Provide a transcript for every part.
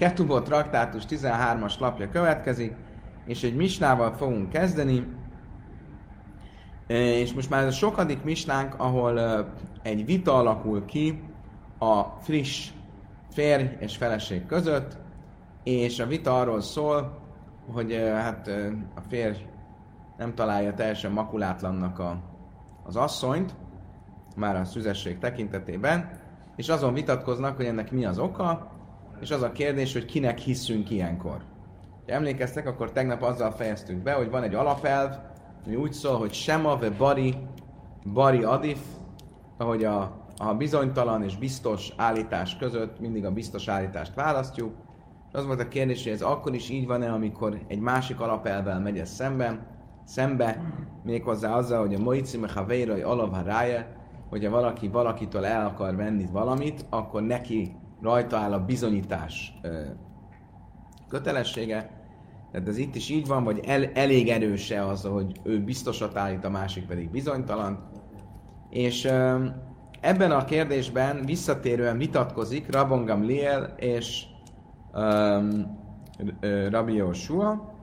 Ketubot traktátus 13-as lapja következik, és egy misnával fogunk kezdeni. És most már ez a sokadik misnánk, ahol egy vita alakul ki a friss férj és feleség között, és a vita arról szól, hogy hát a férj nem találja teljesen makulátlannak a, az asszonyt, már a szüzesség tekintetében, és azon vitatkoznak, hogy ennek mi az oka, és az a kérdés, hogy kinek hiszünk ilyenkor. Ha emlékeztek, akkor tegnap azzal fejeztük be, hogy van egy alapelv, ami úgy szól, hogy sema ve bari, bari adif, ahogy a, a bizonytalan és biztos állítás között mindig a biztos állítást választjuk. És az volt a kérdés, hogy ez akkor is így van-e, amikor egy másik alapelvel megy ez szemben, szembe, méghozzá azzal, hogy a moicime haveirai alav rája, hogyha valaki valakitől el akar venni valamit, akkor neki rajta áll a bizonyítás kötelessége. Tehát ez itt is így van, vagy el, elég erőse az, hogy ő biztosat állít, a másik pedig bizonytalan. És ebben a kérdésben visszatérően vitatkozik Rabongam Liel és ö, Rabbi Joshua,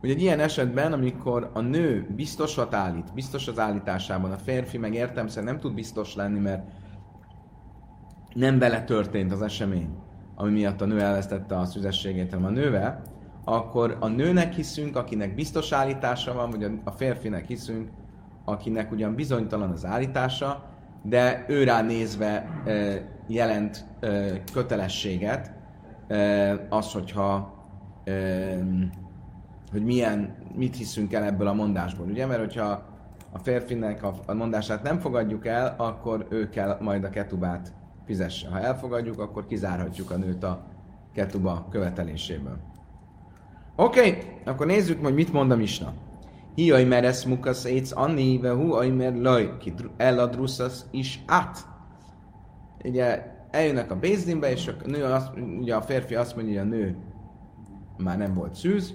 hogy egy ilyen esetben, amikor a nő biztosat állít, biztos az állításában, a férfi meg értemszerűen nem tud biztos lenni, mert nem vele történt az esemény, ami miatt a nő elvesztette a szüzességét, hanem a nővel, akkor a nőnek hiszünk, akinek biztos állítása van, vagy a férfinek hiszünk, akinek ugyan bizonytalan az állítása, de őrá nézve e, jelent kötelességet az, hogyha hogy milyen, mit hiszünk el ebből a mondásból, ugye? Mert hogyha a férfinek a mondását nem fogadjuk el, akkor ő kell majd a ketubát fizesse. Ha elfogadjuk, akkor kizárhatjuk a nőt a ketuba követeléséből. Oké, okay, akkor nézzük, hogy mit mond a misna. Hi meres mukasz éc anni, ve hu mer laj, ki is át. Ugye eljönnek a Bézdinbe, és a, nő azt, ugye a férfi azt mondja, hogy a nő már nem volt szűz,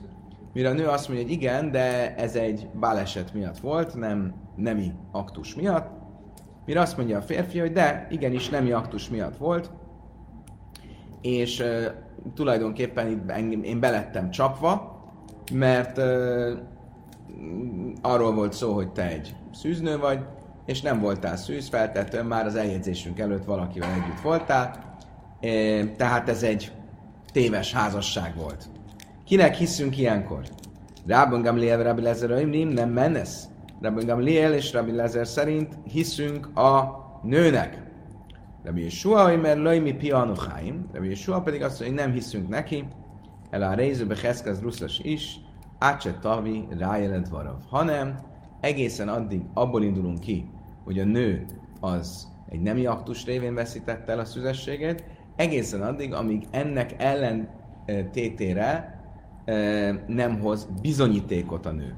mire a nő azt mondja, hogy igen, de ez egy baleset miatt volt, nem nemi aktus miatt. Mire azt mondja a férfi, hogy de, igenis nemi aktus miatt volt, és uh, tulajdonképpen itt engem, én belettem csapva, mert uh, arról volt szó, hogy te egy szűznő vagy, és nem voltál szűz, feltetően már az eljegyzésünk előtt valakivel együtt voltál, e, tehát ez egy téves házasság volt. Kinek hiszünk ilyenkor? Rabban Gamliel, Rabbi Lezer, nem menesz. Rabbi Gamliel és Rabbi Lezer szerint hiszünk a nőnek. Rabbi Yeshua, mert lajmi pianochaim. Rabbi Yeshua pedig azt mondja, hogy nem hiszünk neki. El a rézőbe heszkez ruszas is, átse tavi rájelent varav. Hanem egészen addig abból indulunk ki, hogy a nő az egy nemi aktus révén veszítette el a szüzességét, egészen addig, amíg ennek ellen tétére nem hoz bizonyítékot a nő.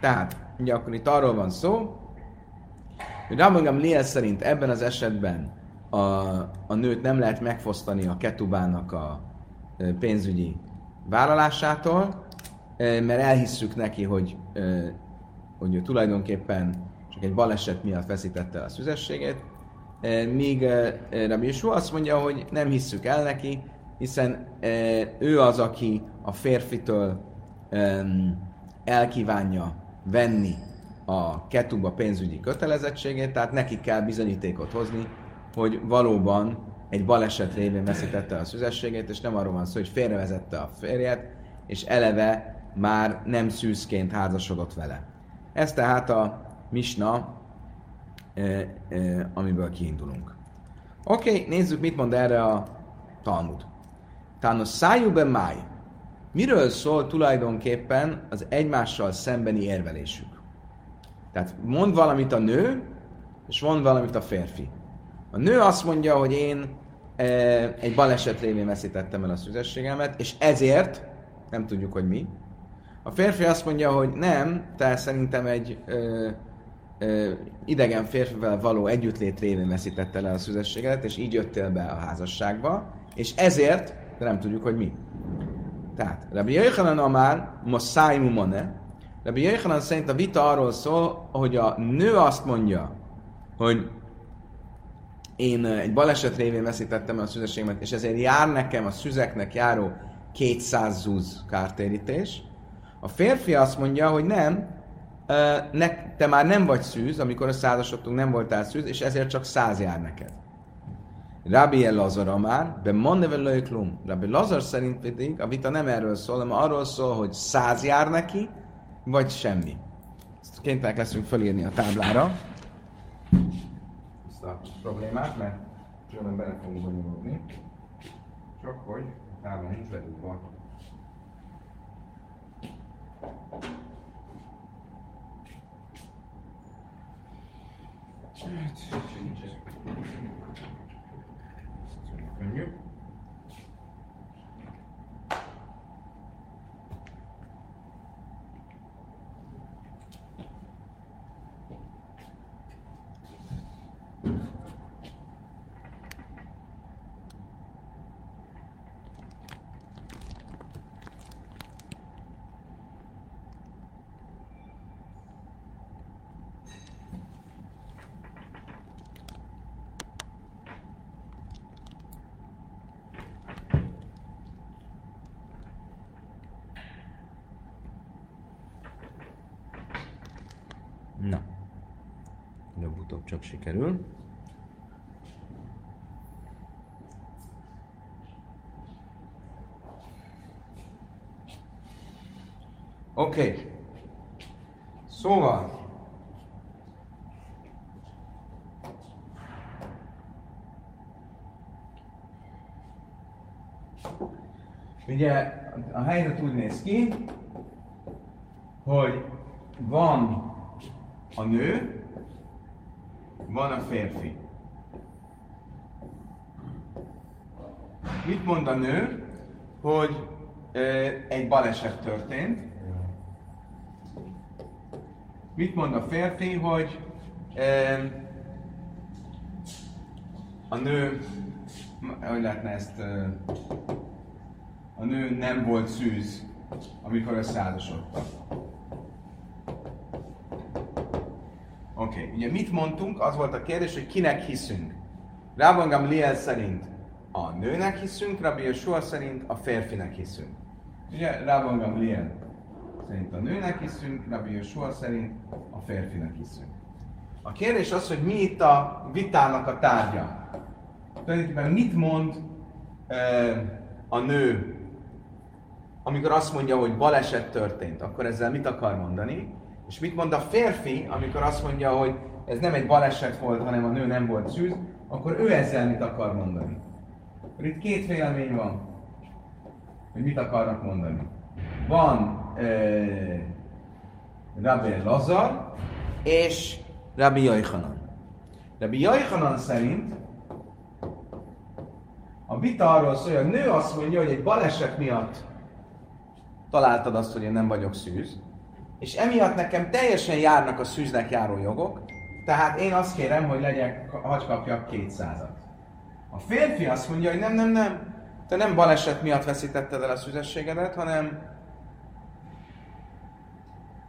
Tehát, ugye akkor itt arról van szó, hogy Rabban Liel szerint ebben az esetben a, a nőt nem lehet megfosztani a ketubának a pénzügyi vállalásától, mert elhisszük neki, hogy, hogy ő tulajdonképpen csak egy baleset miatt veszítette a szüzességét, míg Rabbi Yeshua azt mondja, hogy nem hisszük el neki, hiszen ő az, aki a férfitől elkívánja venni a ketuba pénzügyi kötelezettségét, tehát neki kell bizonyítékot hozni, hogy valóban egy baleset révén veszítette a szüzességét, és nem arról van szó, hogy félrevezette a férjet, és eleve már nem szűzként házasodott vele. Ez tehát a misna, amiből kiindulunk. Oké, okay, nézzük, mit mond erre a Talmud. Tános szájú be máj. Miről szól tulajdonképpen az egymással szembeni érvelésük? Tehát mond valamit a nő, és mond valamit a férfi. A nő azt mondja, hogy én e, egy baleset révén veszítettem el a szüzességemet, és ezért, nem tudjuk, hogy mi. A férfi azt mondja, hogy nem, te szerintem egy ö, ö, idegen férfivel való együttlét révén veszítette el a szüzességet, és így jöttél be a házasságba, és ezért, de nem tudjuk, hogy mi. Tehát, Rabbi Jöjjhanan Amár, Moszáimu Mone, Rabbi Jöjjhanan szerint a vita arról szól, hogy a nő azt mondja, hogy én egy baleset révén veszítettem el a szüzességemet, és ezért jár nekem a szüzeknek járó 200 zúz kártérítés. A férfi azt mondja, hogy nem, ne, te már nem vagy szűz, amikor összeházasodtunk, nem voltál szűz, és ezért csak száz jár neked. Rabbi El Lazar már, be mannevel klum. Rabbi Lazar szerint pedig a vita nem erről szól, hanem arról szól, hogy száz jár neki, vagy semmi. Ezt kénytelenek leszünk felírni a táblára. Ezt a problémát, mert különben bele fogunk bonyolódni. Csak hogy a tábla nincs bedugva. Könnyű. Na, sikerül. Oké. Okay. Szóval, Ugye a helyzet úgy néz ki, hogy van a nő, van a férfi. Mit mond a nő? Hogy ö, egy baleset történt. Mit mond a férfi? Hogy ö, a nő, hogy lehetne ezt, ö, a nő nem volt szűz, amikor összeházasodtak. Oké, okay. ugye mit mondtunk? Az volt a kérdés, hogy kinek hiszünk. Rában Gamliel szerint a nőnek hiszünk, Rabbi Yeshua szerint a férfinek hiszünk. Ugye Rában Gamliel szerint a nőnek hiszünk, Rabbi Yeshua szerint a férfinek hiszünk. A kérdés az, hogy mi itt a vitának a tárgya. Tulajdonképpen mit mond e, a nő, amikor azt mondja, hogy baleset történt, akkor ezzel mit akar mondani? És mit mond a férfi, amikor azt mondja, hogy ez nem egy baleset volt, hanem a nő nem volt szűz, akkor ő ezzel mit akar mondani? Itt két vélemény van, hogy mit akarnak mondani. Van uh, Rabbi Lazar és Rabbi Jajhanan. Rabbi Jajhanan szerint a vita arról szól, hogy a nő azt mondja, hogy egy baleset miatt találtad azt, hogy én nem vagyok szűz, és emiatt nekem teljesen járnak a szűznek járó jogok, tehát én azt kérem, hogy legyek, hagy kapjak kétszázat. A férfi azt mondja, hogy nem, nem, nem, te nem baleset miatt veszítetted el a szüzességedet, hanem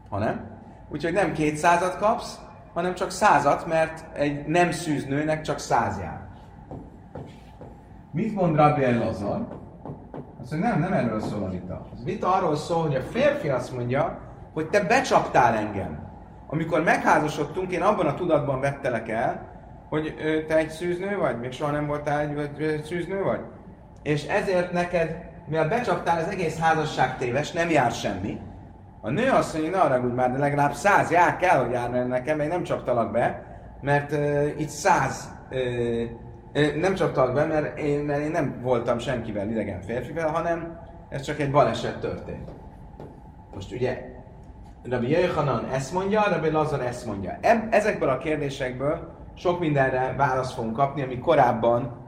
hanem, úgyhogy nem kétszázat kapsz, hanem csak százat, mert egy nem szűznőnek csak száz jár. Mit mond Rabbi Lazar? Azt mondja, nem, nem erről szól a vita. A vita arról szól, hogy a férfi azt mondja, hogy te becsaptál engem. Amikor megházasodtunk, én abban a tudatban vettelek el, hogy te egy szűznő vagy, még soha nem voltál egy, egy szűznő vagy. És ezért neked, mivel becsaptál, az egész házasság téves, nem jár semmi. A nő azt mondja, ne arra már, de legalább száz jár kell, hogy járna nekem, még nem csaptalak be, mert uh, itt száz uh, nem csaptalak be, mert én, mert én nem voltam senkivel idegen férfivel, hanem ez csak egy baleset történt. Most ugye Rabbi Jöjhanan ezt mondja, Rabbi Lazar ezt mondja. Ezekből a kérdésekből sok mindenre választ fogunk kapni, ami korábban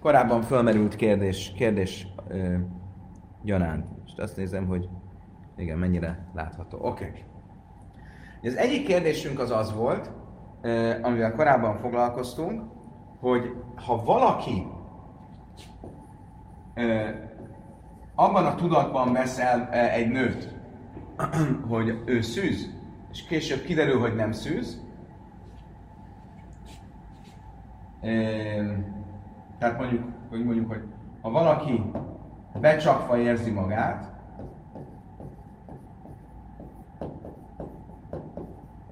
korábban fölmerült kérdés, kérdés gyanánt. És azt nézem, hogy igen, mennyire látható. Oké. Okay. Az egyik kérdésünk az az volt, amivel korábban foglalkoztunk, hogy ha valaki abban a tudatban vesz el egy nőt, hogy ő szűz, és később kiderül, hogy nem szűz, tehát mondjuk, hogy mondjuk, hogy ha valaki becsapva érzi magát,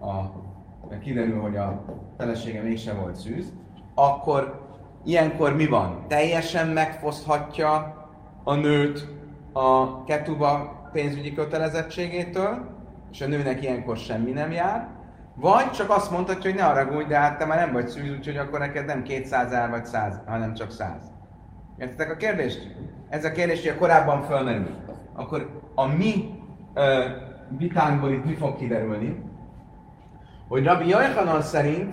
a, kiderül, hogy a felesége mégsem volt szűz, akkor ilyenkor mi van? Teljesen megfoszthatja a nőt a ketuba pénzügyi kötelezettségétől, és a nőnek ilyenkor semmi nem jár, vagy csak azt mondhatja, hogy ne haragudj, de hát te már nem vagy szűz, úgyhogy akkor neked nem 200 ár vagy 100, hanem csak 100. Értitek a kérdést? Ez a kérdés, a korábban fölmerült. Akkor a mi ö, vitánkból itt mi fog kiderülni? Hogy Rabbi Jajhanan szerint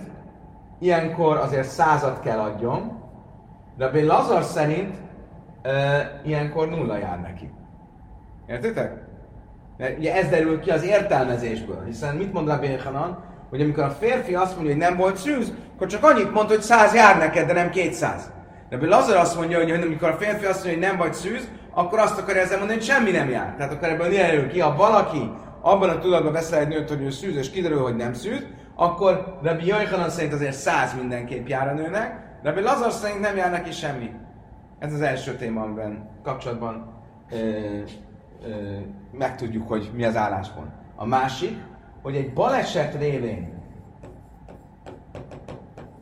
ilyenkor azért százat kell adjon, Rabbi Lazar szerint ö, ilyenkor nulla jár neki. Értitek? Mert ugye ez derül ki az értelmezésből, hiszen mit mond Rabbi Hanan? Hogy amikor a férfi azt mondja, hogy nem volt szűz, akkor csak annyit mond, hogy száz jár neked, de nem 200. De Lazar azt mondja, hogy amikor a férfi azt mondja, hogy nem vagy szűz, akkor azt akarja ezzel mondani, hogy semmi nem jár. Tehát akkor ebből jelöl ki, ha valaki abban a tudatban veszel egy nőt, hogy ő szűz, és kiderül, hogy nem szűz, akkor Rabbi Jajhanan szerint azért száz mindenképp jár a nőnek, Rabbi Lazar szerint nem jár neki semmi. Ez az első téma, amiben kapcsolatban ö, megtudjuk, hogy mi az álláspont. A másik, hogy egy baleset révén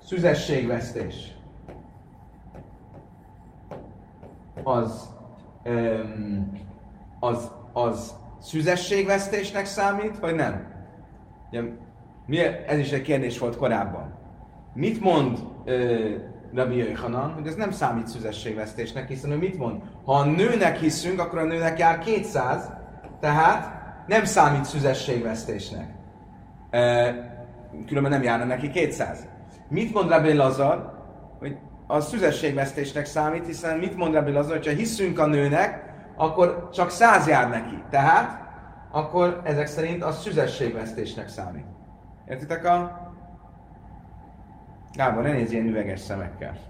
szüzességvesztés az, öm, az, az szüzességvesztésnek számít, vagy nem? Ugye, mi, ez is egy kérdés volt korábban. Mit mond ö, Rabbi Jöjhanan, hogy ez nem számít szüzességvesztésnek, hiszen ő mit mond? Ha a nőnek hiszünk, akkor a nőnek jár 200, tehát nem számít szüzességvesztésnek. Különben nem járna neki 200. Mit mond Rabbi Lazar? Hogy a szüzességvesztésnek számít, hiszen mit mond Rabbi Lazar, hogyha hiszünk a nőnek, akkor csak száz jár neki. Tehát akkor ezek szerint a szüzességvesztésnek számít. Értitek a... Gábor, ne nézz ilyen üveges szemekkel.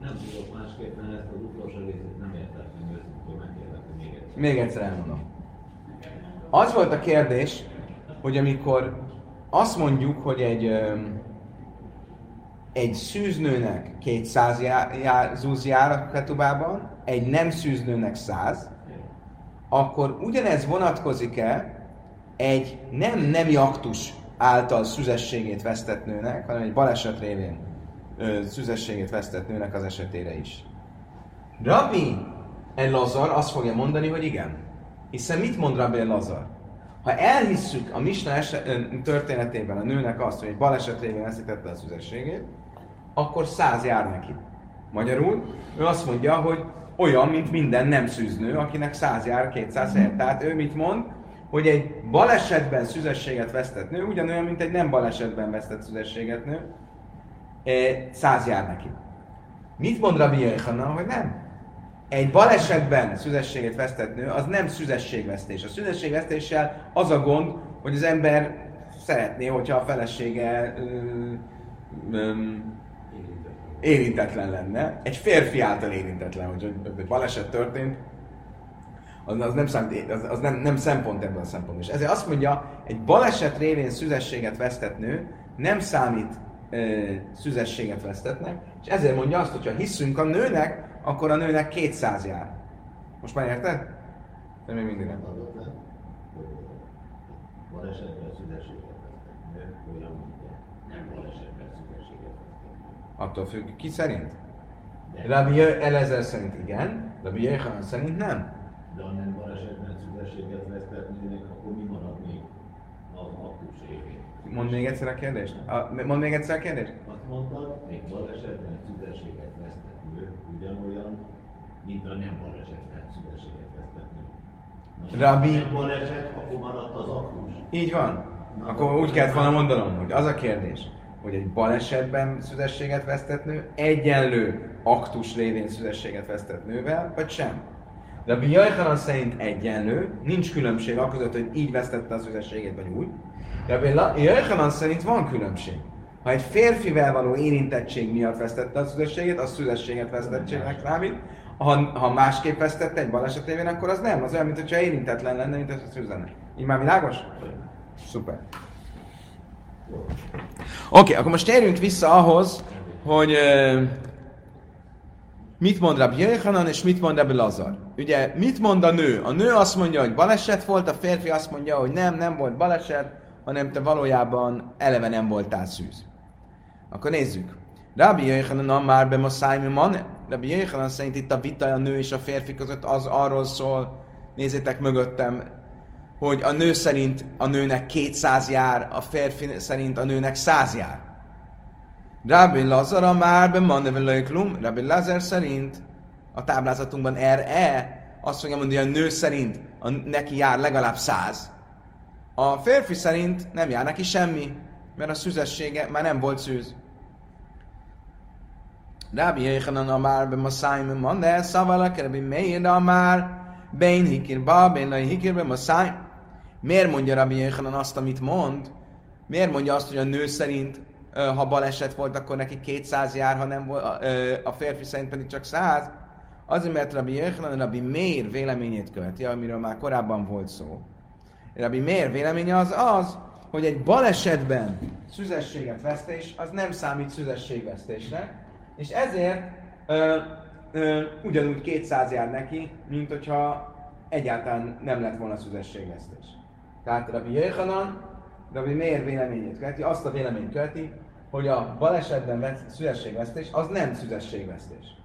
Nem tudok másképpen ezt az utolsó részét nem értettem őszintén, megkérlek, hogy még egyszer. Még egyszer elmondom. Az volt a kérdés, hogy amikor azt mondjuk, hogy egy, egy szűznőnek 200 já, já, zúz jár a ketubában, egy nem szűznőnek 100, akkor ugyanez vonatkozik-e egy nem nemi aktus által szüzességét vesztett nőnek, hanem egy baleset révén ö, szüzességét vesztett nőnek az esetére is. Rabbi El Lazar azt fogja mondani, hogy igen. Hiszen mit mond Rabbi Lazar? Ha elhisszük a Misna történetében a nőnek azt, hogy egy baleset révén veszítette a szüzességét, akkor száz jár neki. Magyarul ő azt mondja, hogy olyan, mint minden nem szűznő, akinek száz jár 200 helyet. Tehát ő mit mond? Hogy egy balesetben szüzességet vesztett nő, ugyanolyan, mint egy nem balesetben vesztett szüzességet nő, száz jár neki. Mit mond Rabbi Jöjjhanan, hogy nem? egy balesetben szüzességet vesztett nő, az nem szüzességvesztés. A szüzességvesztéssel az a gond, hogy az ember szeretné, hogyha a felesége ö, ö, érintetlen lenne. Egy férfi által érintetlen, hogy egy baleset történt, az, az, nem, számít, az, az nem, nem szempont ebből a szempontból. És ezért azt mondja, egy baleset révén szüzességet vesztett nő nem számít szüzességet vesztetnek, és ezért mondja azt, hogyha hiszünk a nőnek, akkor a nőnek 200 jár. Most már érted? De még mindig nem. Balesetben szüzességet nem balesetben szüzességet Attól függ, ki szerint? Rabbi Elezer szerint igen, Rabbi Jöjjhanan szerint nem. De ha nem balesetben szüzességet vesztetnének, akkor mi marad még Mondd még egyszer a kérdést. A, mondd még egyszer a kérdést. Azt mondtad, még balesetben szüzességet vesztett nő, ugyanolyan, mint a nem balesetben szüzességet vesztett nő. Rabbi... Nem baleset, akkor maradt az aktus. Így van. Akkor úgy kellett volna mondanom, hogy az a kérdés, hogy egy balesetben szüzességet vesztett nő egyenlő aktus lévén szüzességet vesztett nővel, vagy sem. De a Bjajhanan szerint egyenlő, nincs különbség a között, hogy így vesztette a szüzességét, vagy úgy. De a Bjajhanan szerint van különbség. Ha egy férfivel való érintettség miatt vesztette a szüzességét, az szüzességet vesztettségnek számít. Ha, ha másképp vesztette egy baleset révén, akkor az nem. Az olyan, mint hogyha érintetlen lenne, mint ez a szüzenne. Így már világos? Szuper. Oké, okay, akkor most térjünk vissza ahhoz, hogy ö, mit mond Rabbi Jöjhanan, és mit mond Rabbi Lazar. Ugye, mit mond a nő? A nő azt mondja, hogy baleset volt, a férfi azt mondja, hogy nem, nem volt baleset, hanem te valójában eleve nem voltál szűz. Akkor nézzük. Rabbi Jöjhanan már be Moszájmi man. Rabbi Jöjhanan szerint itt a vita a nő és a férfi között az arról szól, nézzétek mögöttem, hogy a nő szerint a nőnek 200 jár, a férfi szerint a nőnek 100 jár. Rabbi Lazar már be Manevelőklum, Rabbi Lazar szerint a táblázatunkban RE azt fogja mondani, hogy a nő szerint a, neki jár legalább 100. A férfi szerint nem jár neki semmi, mert a szüzessége már nem volt szűz. Rabbi Yechanan Amar be Masáim Mande, Szavala Rabbi Meir Amar, Bein Hikir Ba, Bein Lai Hikir be Masáim. Miért mondja Rabbi Yechanan azt, amit mond? Miért mondja azt, hogy a nő szerint, ha baleset volt, akkor neki 200 jár, ha nem volt, a férfi szerint pedig csak 100? Azért, mert Rabbi Yechanan Rabbi Meir véleményét követi, amiről már korábban volt szó. Rabbi Meir véleménye az az, hogy egy balesetben szüzességet vesztés, az nem számít szüzességvesztésnek, és ezért ö, ö, ugyanúgy 200 jár neki, mint hogyha egyáltalán nem lett volna szüzességvesztés. Tehát Rabbi Jöjhanan, Rabbi Meir véleményét követi, azt a véleményt követi, hogy a balesetben szüzességvesztés az nem szüzességvesztés.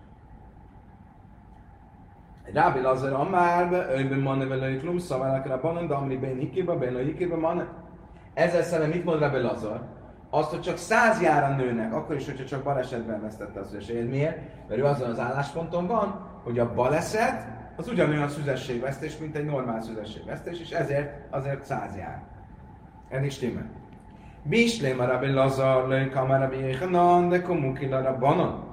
Rabbi Lazar Amár, őben van vele klum, szavának a banan, de amri ben hikiba, ben a hikiba van. Ezzel szemben mit mond Rabbi Lazar? Azt, hogy csak száz jár a nőnek, akkor is, hogyha csak balesetben vesztette a szüzességet. Miért? Mert ő azon az állásponton van, hogy a baleset az ugyanolyan szüzességvesztés, mint egy normál szüzességvesztés, és ezért azért száz jár. Ez is stimmel. Bislém a Rabbi Lazar, lőn kamar Rabbi de komukila Rabbanon.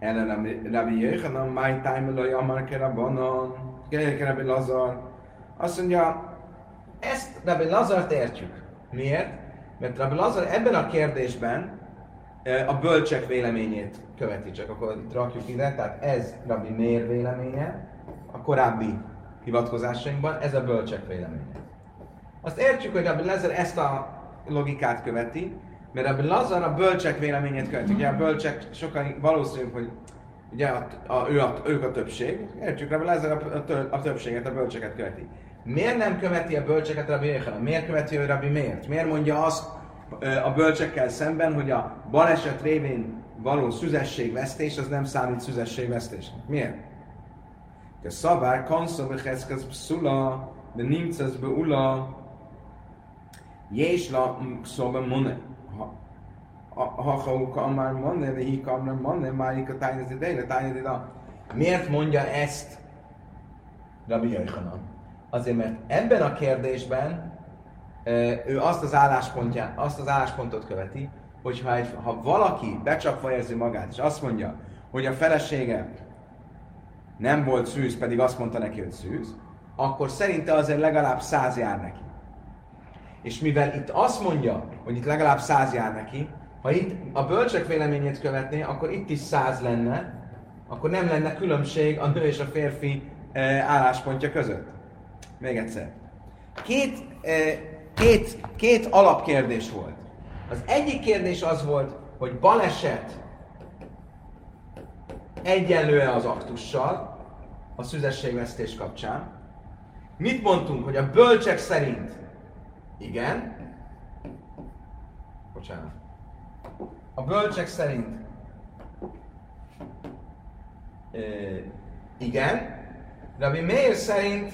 Ellen Rabbi Yechanan, my time lőj amar ke Rabbanon. Ke Rabbi Lazar. Azt mondja, ezt Rabbi Lazart értjük. Miért? Mert Rabbi Lazar ebben a kérdésben a bölcsek véleményét követi, csak akkor itt rakjuk ide, tehát ez Rabbi Mér véleménye, a korábbi hivatkozásainkban, ez a bölcsek véleménye. Azt értjük, hogy Rabbi Lazar ezt a logikát követi, mert Rabbi Lazar a bölcsek véleményét követi. Ugye a bölcsek sokan valószínű, hogy ugye a, a, ő a, ők a többség, értjük, Rabbi Lazar a, a, a többséget, a bölcseket követi. Miért nem követi a bölcseket Rabbi Yechanan? Miért követi ő Rabbi miért? Miért mondja azt a bölcsekkel szemben, hogy a baleset révén való szüzességvesztés az nem számít szüzességvesztés? Miért? A szabár konszol behezkez pszula, de nimcez be ula, jésla szóba mone. Ha ha már mone, de hi kamra mone, márik a tányezi dejle, tányezi Miért mondja ezt Rabbi Yechanan? Azért, mert ebben a kérdésben ő azt az, álláspontját, azt az álláspontot követi, hogy ha, ha valaki becsapva érzi magát, és azt mondja, hogy a felesége nem volt szűz, pedig azt mondta neki, hogy szűz, akkor szerinte azért legalább száz jár neki. És mivel itt azt mondja, hogy itt legalább száz jár neki, ha itt a bölcsek véleményét követné, akkor itt is száz lenne, akkor nem lenne különbség a nő és a férfi álláspontja között. Még egyszer. Két, két, két alapkérdés volt. Az egyik kérdés az volt, hogy baleset egyenlő az aktussal a szüzességvesztés kapcsán. Mit mondtunk, hogy a bölcsek szerint igen. Bocsánat. A bölcsek szerint e, igen. Rabbi Meir szerint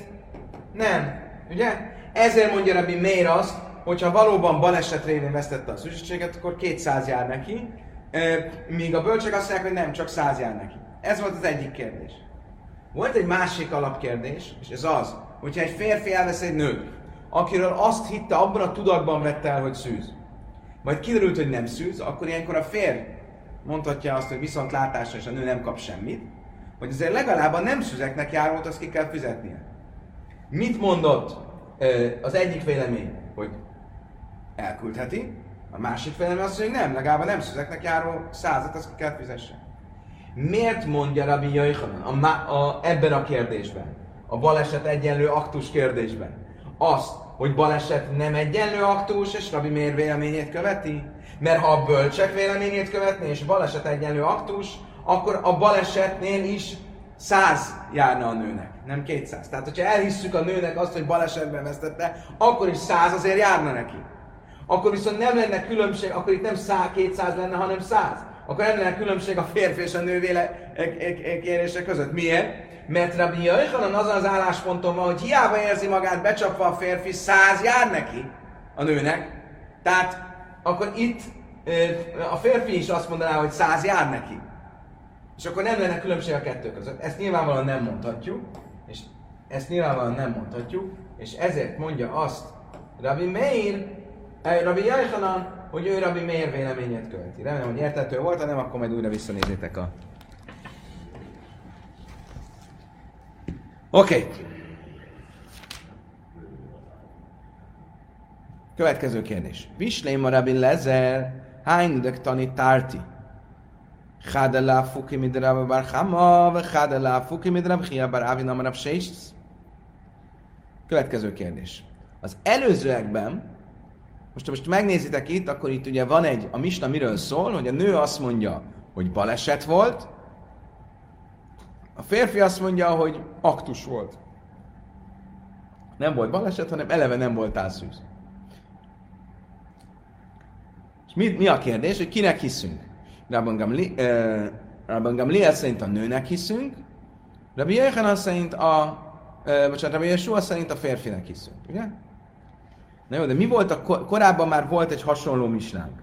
nem. Ugye? Ezért mondja Rabbi Meir azt, hogyha valóban baleset révén vesztette a szüzességet, akkor 200 jár neki, míg a bölcsek azt mondják, hogy nem, csak 100 jár neki. Ez volt az egyik kérdés. Volt egy másik alapkérdés, és ez az, hogyha egy férfi elvesz egy nőt, akiről azt hitte, abban a tudatban vette el, hogy szűz. Majd kiderült, hogy nem szűz, akkor ilyenkor a férj mondhatja azt, hogy viszont látásra és a nő nem kap semmit, hogy azért legalább a nem szüzeknek járót azt ki kell fizetnie. Mit mondott az egyik vélemény, hogy elküldheti, a másik vélemény azt mondja, hogy nem, legalább a nem szüzeknek járó százat azt ki kell fizessen. Miért mondja Rabbi Jöjjhanan a, a, ebben a kérdésben, a baleset egyenlő aktus kérdésben, azt, hogy baleset nem egyenlő aktus, és Rabbi Mér véleményét követi? Mert ha a bölcsek véleményét követni, és baleset egyenlő aktus, akkor a balesetnél is száz járna a nőnek, nem 200. Tehát, hogyha elhisszük a nőnek azt, hogy balesetben vesztette, akkor is száz azért járna neki. Akkor viszont nem lenne különbség, akkor itt nem 100, 200 lenne, hanem 100. Akkor nem lenne különbség a férfi és a nő véle e- e- e- kérése között. Miért? Mert Rabbi Jöjjhanan azon az állásponton van, hogy hiába érzi magát becsapva a férfi, száz jár neki a nőnek. Tehát akkor itt a férfi is azt mondaná, hogy száz jár neki. És akkor nem lenne különbség a kettő között. Ezt nyilvánvalóan nem mondhatjuk, és ezt nyilvánvalóan nem mondhatjuk, és ezért mondja azt Rabbi Meir, Rabbi Jajhanan, hogy ő rabbi miért véleményét követi. Remélem, hogy értető volt, ha nem, akkor majd újra visszanézitek a... Oké. Okay. Következő kérdés. Vislém a rabbi lezer, hánydök tanítárti? Hádela fuki midrab bar hama, ve fuki midrab hia bar avinam rab Következő kérdés. Az előzőekben most most megnézitek itt, akkor itt ugye van egy, a Misna miről szól, hogy a nő azt mondja, hogy baleset volt, a férfi azt mondja, hogy aktus volt. Nem volt baleset, hanem eleve nem volt szűz. És mi, mi a kérdés, hogy kinek hiszünk? Rabban uh, Gamliel szerint a nőnek hiszünk, Rabbi Yechanan szerint a, uh, bocsánat, Rabbi Yeshua szerint a férfinek hiszünk, ugye? Na jó, de mi volt a, korábban már volt egy hasonló misnánk.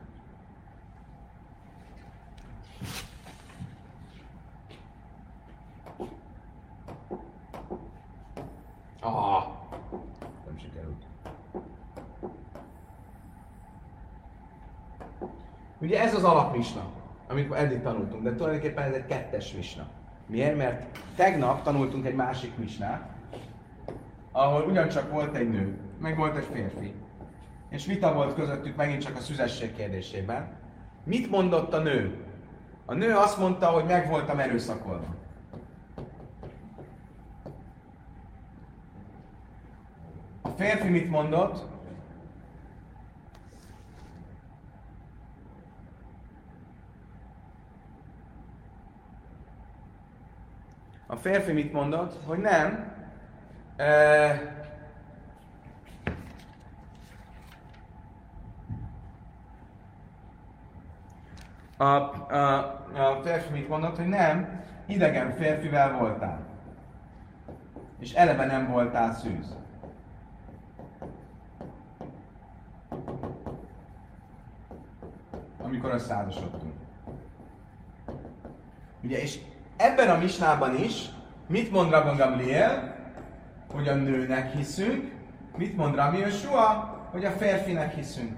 Ah, nem sikerült. Ugye ez az alapmisna amit eddig tanultunk, de tulajdonképpen ez egy kettes misna. Miért? Mert tegnap tanultunk egy másik misnát, ahol ugyancsak volt egy nő, meg volt egy férfi. És vita volt közöttük megint csak a szüzesség kérdésében. Mit mondott a nő? A nő azt mondta, hogy meg voltam erőszakolva. A férfi mit mondott? A férfi mit mondott? Hogy nem. A, a, a férfi mit mondott, hogy nem, idegen férfivel voltál. És eleve nem voltál szűz. Amikor összeházasodtunk. Ugye, és ebben a misnában is mit mond Rabban Gamliel? Hogy a nőnek hiszünk. Mit mond Rabbi Yeshua? Hogy a férfinek hiszünk.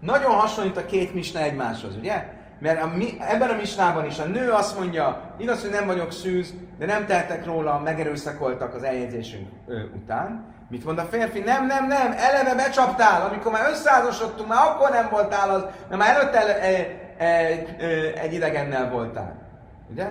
Nagyon hasonlít a két misna egymáshoz, ugye? Mert a, mi, ebben a misnában is a nő azt mondja, igaz, hogy nem vagyok szűz, de nem tehetek róla, megerőszakoltak az eljegyzésünk ö, után. Mit mond a férfi? Nem, nem, nem, eleve becsaptál, amikor már összeházasodtunk, már akkor nem voltál az, mert már előtte e, e, e, egy idegennel voltál. Ugye?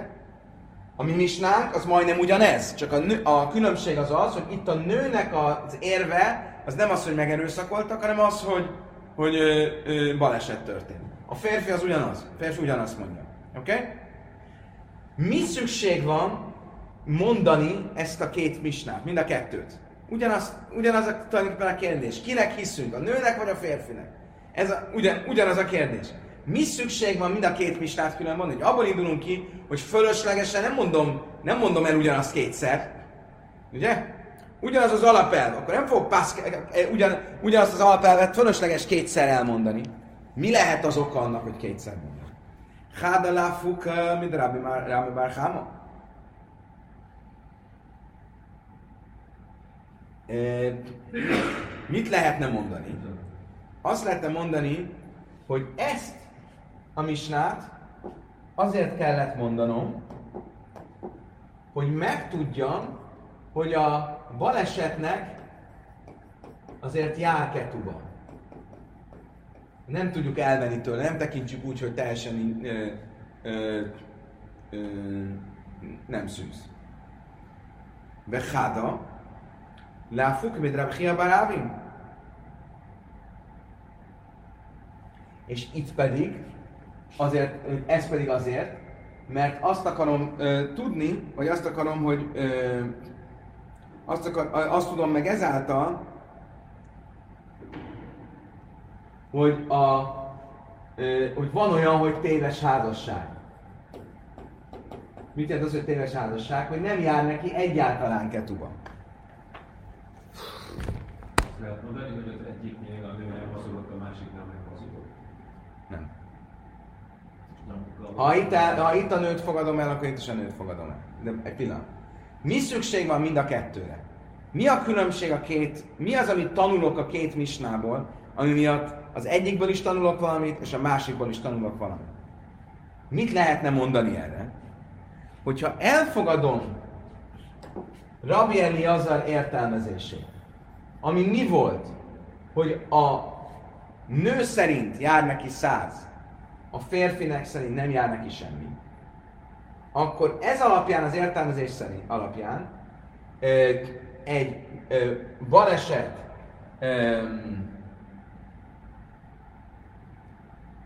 A mi misnánk az majdnem ugyanez, csak a, nő, a különbség az az, hogy itt a nőnek az érve az nem az, hogy megerőszakoltak, hanem az, hogy, hogy ö, ö, baleset történt. A férfi az ugyanaz. A férfi ugyanazt mondja. Oké? Okay? Mi szükség van mondani ezt a két misnát, mind a kettőt? Ugyanaz, ugyanaz a, tulajdonképpen a kérdés. Kinek hiszünk? A nőnek vagy a férfinek? Ez a, ugyan, ugyanaz a kérdés mi szükség van mind a két mistát külön mondani? Hogy abból indulunk ki, hogy fölöslegesen nem mondom, nem mondom el ugyanazt kétszer. Ugye? Ugyanaz az alapelv, akkor nem fog paszk, eh, ugyan, ugyanazt az alapelvet fölösleges kétszer elmondani. Mi lehet az oka annak, hogy kétszer mondom? Háda láfuk, mint Rabbi Barháma? Eh, mit lehetne mondani? Azt lehetne mondani, hogy ezt a misnát azért kellett mondanom, hogy megtudjam, hogy a balesetnek azért jár ketuba. Nem tudjuk elvenni tőle, nem tekintjük úgy, hogy teljesen ö, ö, ö, nem szűz. Vechada, láfuk, mit rabchia barávim. És itt pedig, azért, ez pedig azért, mert azt akarom ö, tudni, vagy azt akarom, hogy ö, azt, akar, azt tudom meg ezáltal, hogy, a, hogy van olyan, hogy téves házasság. Mit jelent az, hogy téves házasság? Hogy nem jár neki egyáltalán ketuba. Lehet mondani, hogy az egyiknél a nő elhazudott, a meghazudott. Nem. Nem Ha itt, el, ha itt a nőt fogadom el, akkor itt is a nőt fogadom el. De egy pillanat. Mi szükség van mind a kettőre? Mi a különbség a két, mi az, amit tanulok a két misnából, ami miatt az egyikből is tanulok valamit, és a másikból is tanulok valamit? Mit lehetne mondani erre? Hogyha elfogadom Rabbi Eliezer értelmezését, ami mi volt, hogy a nő szerint jár neki száz, a férfinek szerint nem jár neki semmi, akkor ez alapján, az értelmezés szerint alapján egy baleset, ö,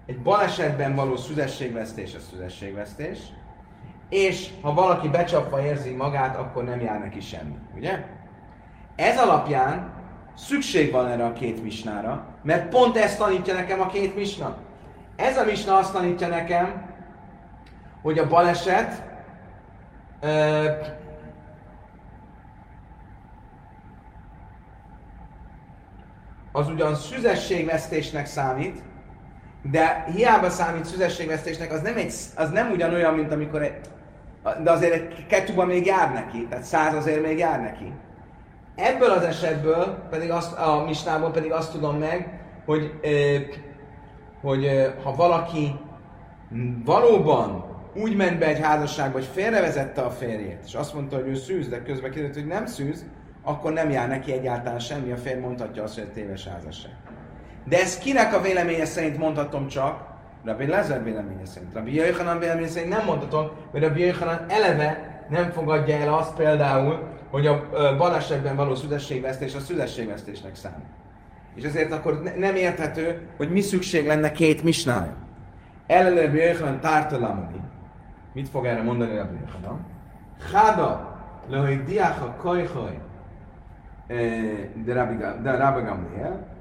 egy balesetben való szüzességvesztés a szüzességvesztés, és ha valaki becsapva érzi magát, akkor nem jár neki semmi, ugye? Ez alapján szükség van erre a két misnára, mert pont ezt tanítja nekem a két misna. Ez a misna azt tanítja nekem, hogy a baleset ö, az ugyan szüzességvesztésnek számít, de hiába számít szüzességvesztésnek, az nem, egy, az nem ugyanolyan, mint amikor egy, de azért egy kettőben még jár neki, tehát száz azért még jár neki. Ebből az esetből, pedig azt, a misnából pedig azt tudom meg, hogy, hogy ha valaki valóban úgy ment be egy házasságba, hogy félrevezette a férjét, és azt mondta, hogy ő szűz, de közben kiderült, hogy nem szűz, akkor nem jár neki egyáltalán semmi, a férj mondhatja azt, hogy egy téves házasság. De ezt kinek a véleménye szerint mondhatom csak? Rabbi Lezer véleménye szerint. Rabbi Jöjhanan véleménye szerint nem mondhatom, mert Rabbi Jöjhanan eleve nem fogadja el azt például, hogy a balesetben való szüzességvesztés a szüzességvesztésnek számít. És ezért akkor ne- nem érthető, hogy mi szükség lenne két misnája. Elele Rabbi Jöjhanan tártalamani. Mit fog erre mondani Rabbi Jöjhanan? Háda, lehoj diáha kajhaj, de Rabbi Gamliel,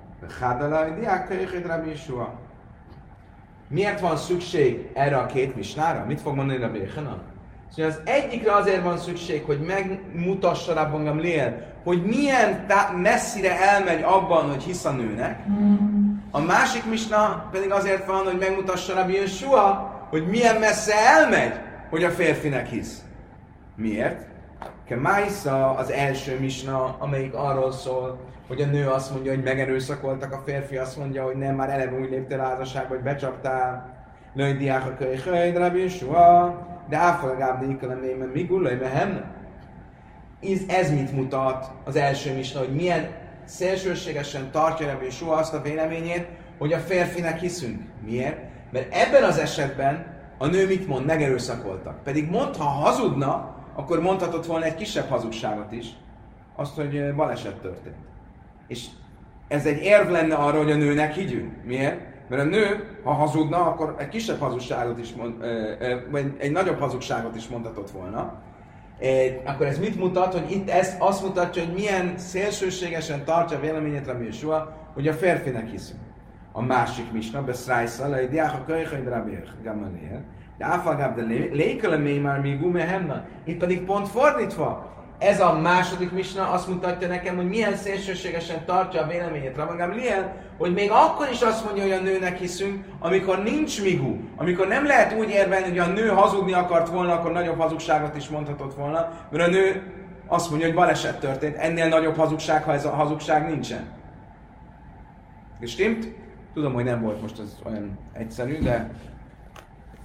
Miért van szükség erre a két misnára? Mit fog mondani Rabbi Jöjhanan? Szóval az egyikre azért van szükség, hogy megmutassa Rabban Gamliel, hogy milyen tá- messzire elmegy abban, hogy hisz a nőnek. A másik misna pedig azért van, hogy megmutassa Rabbi Yeshua, hogy milyen messze elmegy, hogy a férfinek hisz. Miért? Kemájsza az első misna, amelyik arról szól, hogy a nő azt mondja, hogy megerőszakoltak, a férfi azt mondja, hogy nem, már eleve úgy léptél házasságba, hogy becsaptál. Lőj diák a köly, köly, de Rabbi Yeshua, de áfalgább de ikalemében migulaj, mehem. Ez, ez mit mutat az első misna, hogy milyen szélsőségesen tartja Rabbi Yeshua azt a véleményét, hogy a férfinek hiszünk. Miért? Mert ebben az esetben a nő mit mond? Megerőszakoltak. Pedig mond, ha hazudna, akkor mondhatott volna egy kisebb hazugságot is, azt, hogy baleset történt. És ez egy érv lenne arra, hogy a nőnek higgyünk. Miért? Mert a nő, ha hazudna, akkor egy kisebb hazugságot is mond, vagy egy nagyobb hazugságot is mondhatott volna. Akkor ez mit mutat? Hogy itt ez azt mutatja, hogy milyen szélsőségesen tartja a véleményét Rabbi Yeshua, hogy a férfinek hiszünk. A másik misna, beszrájszal, hogy diák a kölyhöny Rabbi Gamaliel, de áfalgább, de lékölemény már még umehemna. Itt pedig pont fordítva, ez a második misna azt mutatja nekem, hogy milyen szélsőségesen tartja a véleményét Rabbi Gamliel, hogy még akkor is azt mondja, hogy a nőnek hiszünk, amikor nincs migú, amikor nem lehet úgy érvelni, hogy a nő hazudni akart volna, akkor nagyobb hazugságot is mondhatott volna, mert a nő azt mondja, hogy baleset történt, ennél nagyobb hazugság, ha ez a hazugság nincsen. És stimmt? Tudom, hogy nem volt most ez olyan egyszerű, de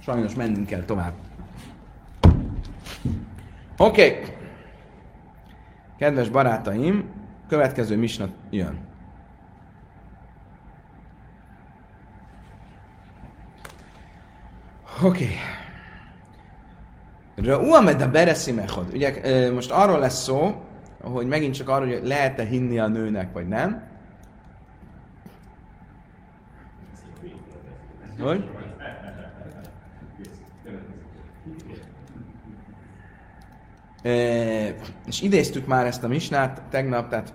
sajnos mennünk kell tovább. Oké. Okay. Kedves barátaim, következő misna jön. Oké. Okay. Rauamed a bereszimechod. Ugye most arról lesz szó, hogy megint csak arról, hogy lehet-e hinni a nőnek, vagy nem. Hogy? És idéztük már ezt a misnát tegnap, tehát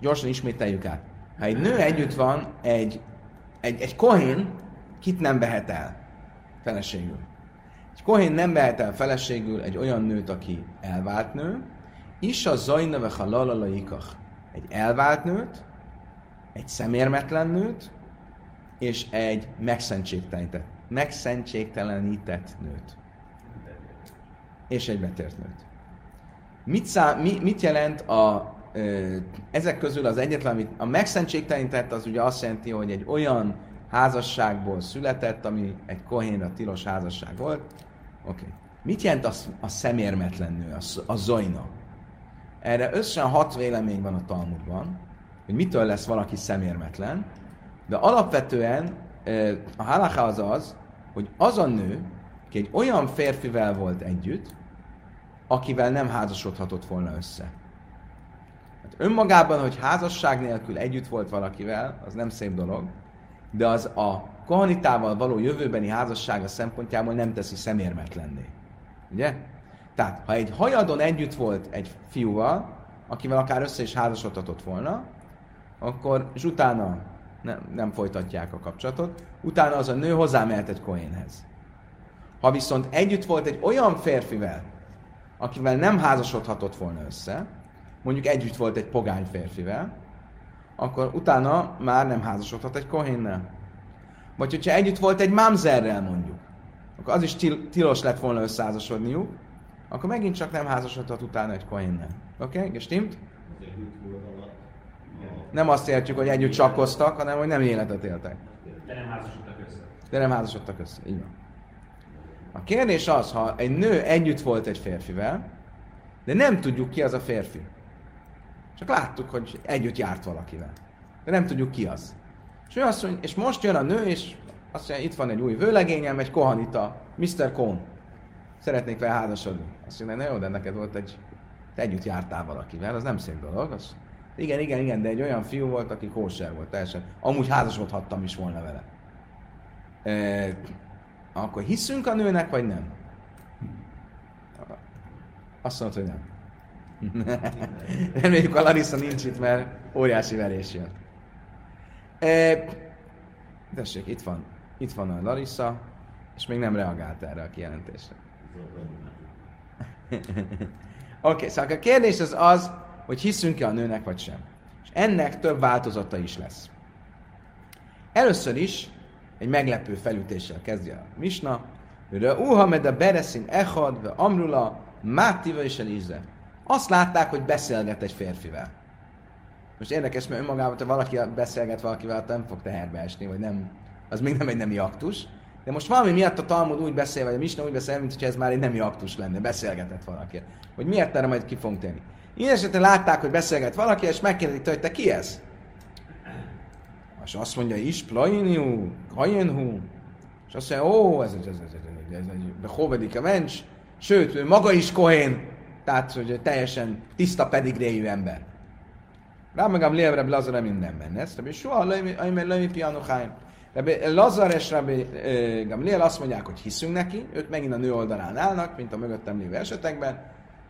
gyorsan ismételjük át. Ha egy nő együtt van, egy, egy, egy kohén kit nem vehet el feleségül. Egy kohén nem vehet el feleségül egy olyan nőt, aki elvált nő, is a zajneve halalalaikach. Egy elvált nőt, egy szemérmetlen nőt, és egy megszentségtelenített, megszentségtelenített nőt. És egy betért nőt. Mit, szá, mi, mit jelent a, ö, ezek közül az egyetlen, amit a megszentségtelenített, az ugye azt jelenti, hogy egy olyan házasságból született, ami egy kohénra tilos házasság volt. Oké. Okay. Mit jelent a, a szemérmetlen nő, a, a zojna? Erre összesen hat vélemény van a Talmudban, hogy mitől lesz valaki szemérmetlen, de alapvetően a halaká az az, hogy az a nő, aki egy olyan férfivel volt együtt, akivel nem házasodhatott volna össze. Hát önmagában, hogy házasság nélkül együtt volt valakivel, az nem szép dolog, de az a kohanitával való jövőbeni házassága szempontjából nem teszi szemérmetlenné. Ugye? Tehát, ha egy hajadon együtt volt egy fiúval, akivel akár össze is házasodhatott volna, akkor, és utána nem, nem folytatják a kapcsolatot, utána az a nő hozzámehet egy kohénhez. Ha viszont együtt volt egy olyan férfivel, akivel nem házasodhatott volna össze, mondjuk együtt volt egy pogány férfivel, akkor utána már nem házasodhat egy kohénnel. Vagy hogyha együtt volt egy mamzerrel mondjuk, akkor az is til- tilos lett volna összeházasodniuk, akkor megint csak nem házasodhat utána egy kohénnel. Oké? Okay? Gestimmt? Nem azt értjük, hogy együtt csakkoztak, hanem hogy nem életet éltek. De nem házasodtak össze. De nem házasodtak össze. Így van. A kérdés az, ha egy nő együtt volt egy férfivel, de nem tudjuk ki az a férfi. Csak láttuk, hogy együtt járt valakivel. De nem tudjuk ki az. És, ő azt mondja, és most jön a nő, és azt mondja, itt van egy új vőlegényem, egy kohanita, Mr. Cohn. Szeretnék vele házasodni. Azt mondja, na jó, de neked volt egy, te együtt jártál valakivel, az nem szép dolog. Az, igen, igen, igen, de egy olyan fiú volt, aki kóser volt teljesen. Amúgy házasodhattam is volna vele. E, akkor hiszünk a nőnek, vagy nem? Azt mondod, hogy nem. Reméljük a Larissa nincs itt, mert óriási verés jön. E, tessék, itt van. Itt van a Larissa, és még nem reagált erre a kijelentésre. Oké, okay, szóval a kérdés az az, hogy hiszünk-e a nőnek, vagy sem. És ennek több változata is lesz. Először is egy meglepő felütéssel kezdje a Misna, Uhamed a Bereszin Echad, ve Amrula, Mátiva és Elize. Azt látták, hogy beszélget egy férfivel. Most érdekes, mert önmagában, ha valaki beszélget valakivel, nem fog teherbe esni, vagy nem, az még nem egy nemi aktus. De most valami miatt a Talmud úgy beszél, vagy a Misna úgy beszél, mint hogy ez már egy nemi aktus lenne, beszélgetett valaki. Hogy miért erre majd ki fogunk tenni. Ilyen esetben látták, hogy beszélget valaki, és megkérdezik hogy te ki ez? És azt mondja, is plainiu, kajenhu. És azt mondja, ó, ez, ez, ez, ez, ez, ez egy behovedik a mencs, sőt, ő maga is kohén, tehát, hogy teljesen tiszta pedigréjű ember. Rá meg a lévre Lazar mindenben. Ez, Rabbi soha, mert lemi pianochaim. Rabbi Lazar és Rabbi Gamliel azt mondják, hogy hiszünk neki, ők megint a nő oldalán állnak, mint a mögöttem lévő esetekben.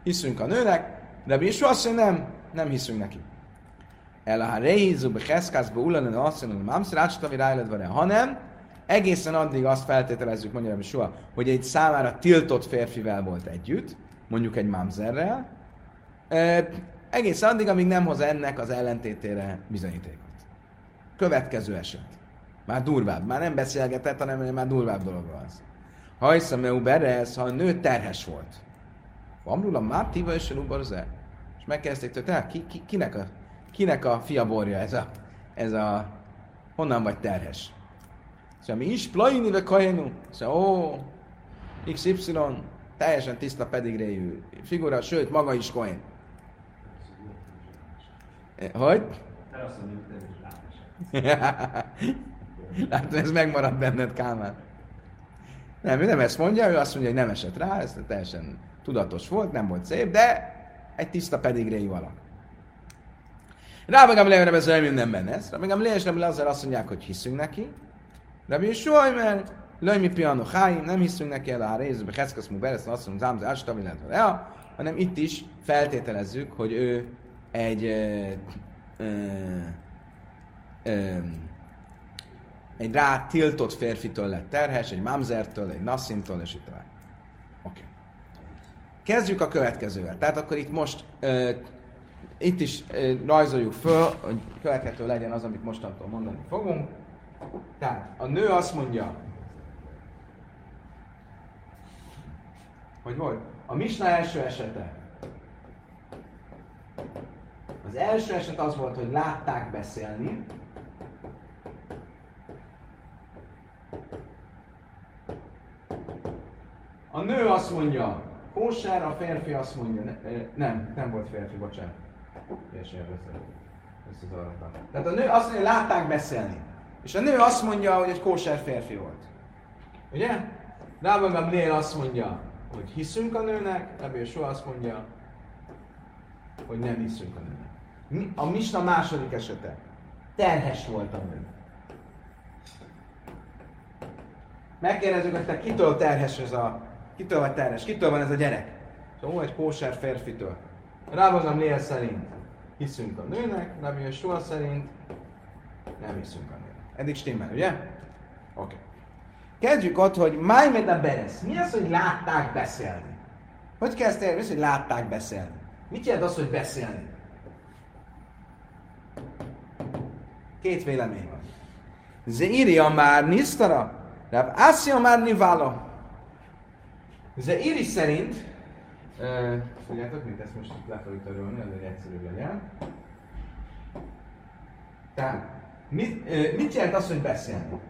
Hiszünk a nőnek, de Bésú azt mondja, nem, nem hiszünk neki. El a reizu be heszkászba ullanen hogy mamszer átstavi rájledvare, hanem egészen addig azt feltételezzük, mondja Sua, hogy egy számára tiltott férfivel volt együtt, mondjuk egy mamzerrel, e, egészen addig, amíg nem hoz ennek az ellentétére bizonyítékot. Következő eset. Már durvább. Már nem beszélgetett, hanem már durvább dolog az. Ha hiszem, ha a nő terhes volt, Amrula Mártiva és Lubarze. És megkezdték tőle, ki, ki, kinek, a, kinek a fia borja ez a, ez a, honnan vagy terhes? Szóval mi is plaini ve kajenu. Szóval, ó, XY, teljesen tiszta pedigréjű figura, sőt, maga is kohen. Hogy? Látod, ez megmaradt benned, Kálmán. Nem, ő nem ezt mondja, ő azt mondja, hogy nem esett rá, ez teljesen tudatos volt, nem volt szép, de egy tiszta pedigréi valak. Rá meg a ez nem benne ez. Meg a és nem azért azt mondják, hogy hiszünk neki, Rabbi Yeshua, mert Löjmi piano háim, nem hiszünk neki el a részbe, Heszkasz mu beresz, azt mondom, zámz, illetve Lea, hanem itt is feltételezzük, hogy ő egy ö, ö, ö, egy rá tiltott férfitől lett terhes, egy mamzertől, egy nasszintól, és itt tovább. Oké. Okay. Kezdjük a következővel. Tehát akkor itt most ö, itt is rajzoljuk föl, hogy következő legyen az, amit mostantól mondani fogunk. Tehát a nő azt mondja, hogy volt? A Misna első esete. Az első eset az volt, hogy látták beszélni, A nő azt mondja, kóser, a férfi azt mondja, ne, nem, nem volt férfi, bocsánat. Ezt az arra. Tehát a nő azt mondja, látták beszélni. És a nő azt mondja, hogy egy kóser férfi volt. Ugye? Rában Gabriel azt mondja, hogy hiszünk a nőnek, Rabbi soha azt mondja, hogy nem hiszünk a nőnek. A Misna második esete. Terhes volt a nő. Megkérdezzük, hogy te kitől terhes ez a... Kitől vagy terhes? Kitől van ez a gyerek? Szóval egy kóser férfitől. Rávazam Léa szerint hiszünk a nőnek, Rabbi soha szerint nem hiszünk a nőnek. Eddig stimmel, ugye? Oké. Okay. Kezdjük ott, hogy Májmed a Beresz. Mi az, hogy látták beszélni? Hogy kezdtél? Mi hogy látták beszélni? Mit jelent az, hogy beszélni? Két vélemény van. Zeiri már nisztara, Rav Asya már nivala. Zeiri szerint, tudjátok, mint ezt most le fogjuk törölni, azért egyszerűbb legyen. Tehát, mit, mit jelent az, hogy beszélni?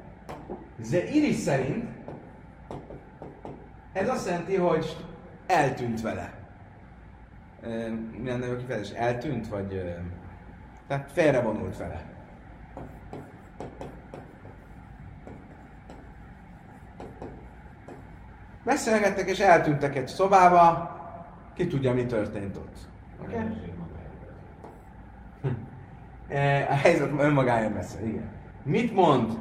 Zeiri szerint ez azt jelenti, hogy eltűnt vele. Mi lenne a kifejezés? Eltűnt, vagy... Tehát félrevonult vele. Beszélgettek és eltűntek egy szobába, ki tudja, mi történt ott. Okay? A helyzet önmagáért beszél, igen. Mit mond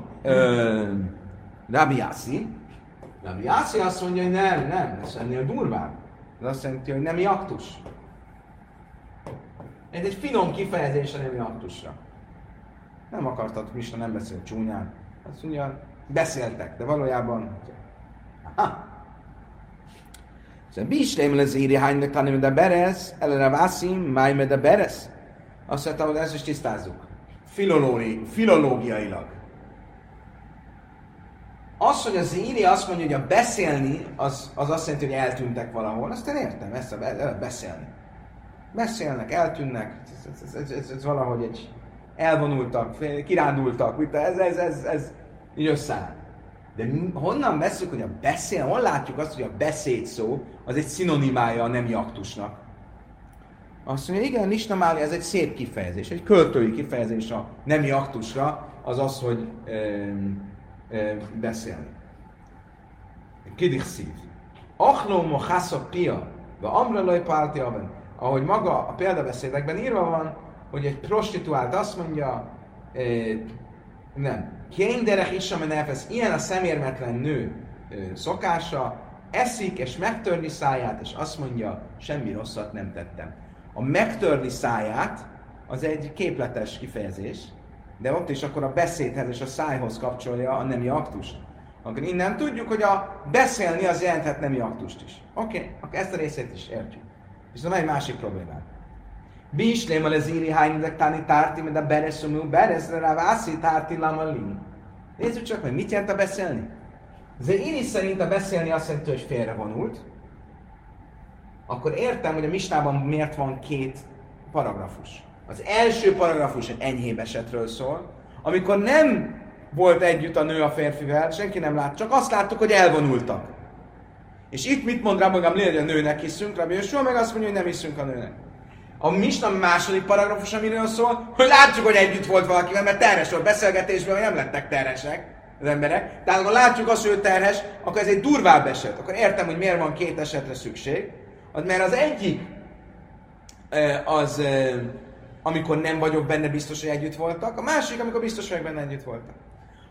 Rabbi Yassi. Rabbi Yassi azt mondja, hogy nem, nem, ez ennél durvább. Ez azt jelenti, hogy nemi aktus. Ez egy finom kifejezés a nemi aktusra. Nem akartad, Mista nem beszél csúnyán. Azt mondja, beszéltek, de valójában... Ha. Íri hánynak tanim de berez, elere vászim, máj de berez. Azt mondtam, hogy ezt is tisztázzuk. filológiailag. Az, hogy az írni azt mondja, hogy a beszélni, az, az azt jelenti, hogy eltűntek valahol. Azt én értem, ezt a beszélni. Beszélnek, eltűnnek, ez, ez, ez, ez, ez valahogy egy elvonultak, kirándultak, ez, ez, ez, ez így összeáll. De honnan veszük, hogy a beszél, hol látjuk azt, hogy a beszéd szó az egy szinonimája a nemi aktusnak? Azt mondja, igen, Nisnamáli, ez egy szép kifejezés, egy költői kifejezés a nemi aktusra, az az, hogy beszélni. Kidik szív. Achló mo pia, vagy amreloj pálti aven. Ahogy maga a példabeszédekben írva van, hogy egy prostituált azt mondja, eh, nem, Kénderek is, elvesz, ilyen a szemérmetlen nő szokása, eszik és megtörni száját, és azt mondja, semmi rosszat nem tettem. A megtörni száját az egy képletes kifejezés, de ott is akkor a beszédhez és a szájhoz kapcsolja a nemi aktust. Akkor innen tudjuk, hogy a beszélni az jelenthet nemi aktust is. Oké, okay, akkor ezt a részét is értjük. Viszont egy másik problémám. Bislém a lezíri hányidek táni tárti, mert a bereszumú bereszre rá vászi tárti lamalin. Nézzük csak meg, mit jelent a beszélni? Zeiri szerint a beszélni azt jelenti, hogy félrevonult. Akkor értem, hogy a mistában miért van két paragrafus. Az első paragrafus egy enyhébb esetről szól, amikor nem volt együtt a nő a férfivel, senki nem lát, csak azt láttuk, hogy elvonultak. És itt mit mond rá magam, hogy a nőnek hiszünk, Rabbi soha meg azt mondja, hogy nem hiszünk a nőnek. A Misna második paragrafus, amiről szól, hogy látjuk, hogy együtt volt valakivel, mert terhes volt beszélgetésben, hogy nem lettek terhesek az emberek. Tehát ha látjuk azt, hogy ő terhes, akkor ez egy durvább eset. Akkor értem, hogy miért van két esetre szükség. Mert az egyik az amikor nem vagyok benne biztos, hogy együtt voltak, a másik, amikor biztos vagyok benne együtt voltak.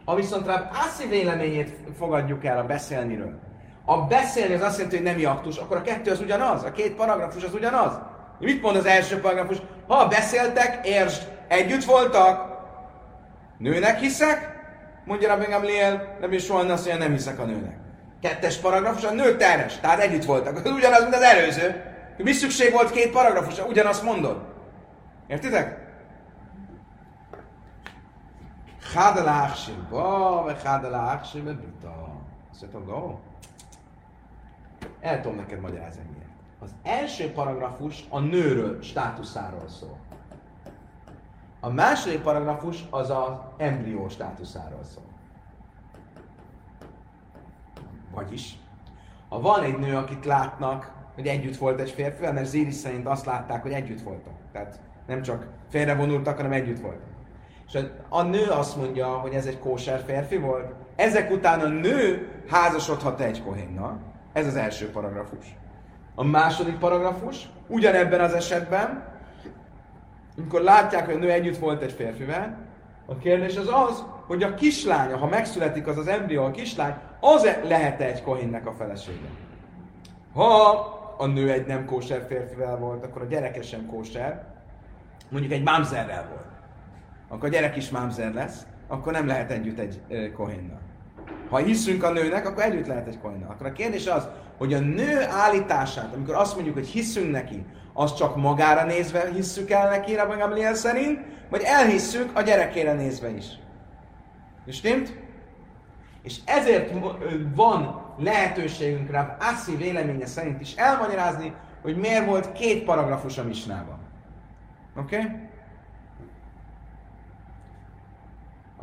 Ha viszont rá Assi véleményét fogadjuk el a beszélniről, a beszélni az azt jelenti, hogy nem aktus, akkor a kettő az ugyanaz, a két paragrafus az ugyanaz. Mit mond az első paragrafus? Ha beszéltek, értsd, együtt voltak, nőnek hiszek, mondja Rabbi Gamliel, nem is volna azt mondja, nem hiszek a nőnek. Kettes paragrafus, a nő teres, tehát együtt voltak. Ugyanaz, mint az előző. Mi szükség volt két paragrafus, ugyanazt mondod. Értitek? Chada láhsimba, vagy chada láhsimba bita. Azt mondta, go. El tudom neked magyarázni. Az első paragrafus a nőről, státuszáról szól. A második paragrafus az az embrió státuszáról szól. Vagyis, ha van egy nő, akit látnak, hogy együtt volt egy férfi, mert Zéris szerint azt látták, hogy együtt voltak. Tehát nem csak félrevonultak, hanem együtt voltak. És a nő azt mondja, hogy ez egy kóser férfi volt. Ezek után a nő házasodhat egy kohénnal. Ez az első paragrafus. A második paragrafus, ugyanebben az esetben, amikor látják, hogy a nő együtt volt egy férfivel, a kérdés az az, hogy a kislánya, ha megszületik az az embrió, a kislány, az -e lehet -e egy kohénnek a felesége? Ha a nő egy nem kóser férfivel volt, akkor a gyereke sem kóser, mondjuk egy mámzerrel volt, akkor a gyerek is mámzer lesz, akkor nem lehet együtt egy kohénnal. Ha hiszünk a nőnek, akkor együtt lehet egy kohénnal. Akkor a kérdés az, hogy a nő állítását, amikor azt mondjuk, hogy hiszünk neki, az csak magára nézve hisszük el neki, Rabbi Gamliel szerint, vagy elhisszük a gyerekére nézve is. És stimmt? És ezért van lehetőségünk rá Assi véleménye szerint is elmagyarázni, hogy miért volt két paragrafus a misnában. Oké? Okay?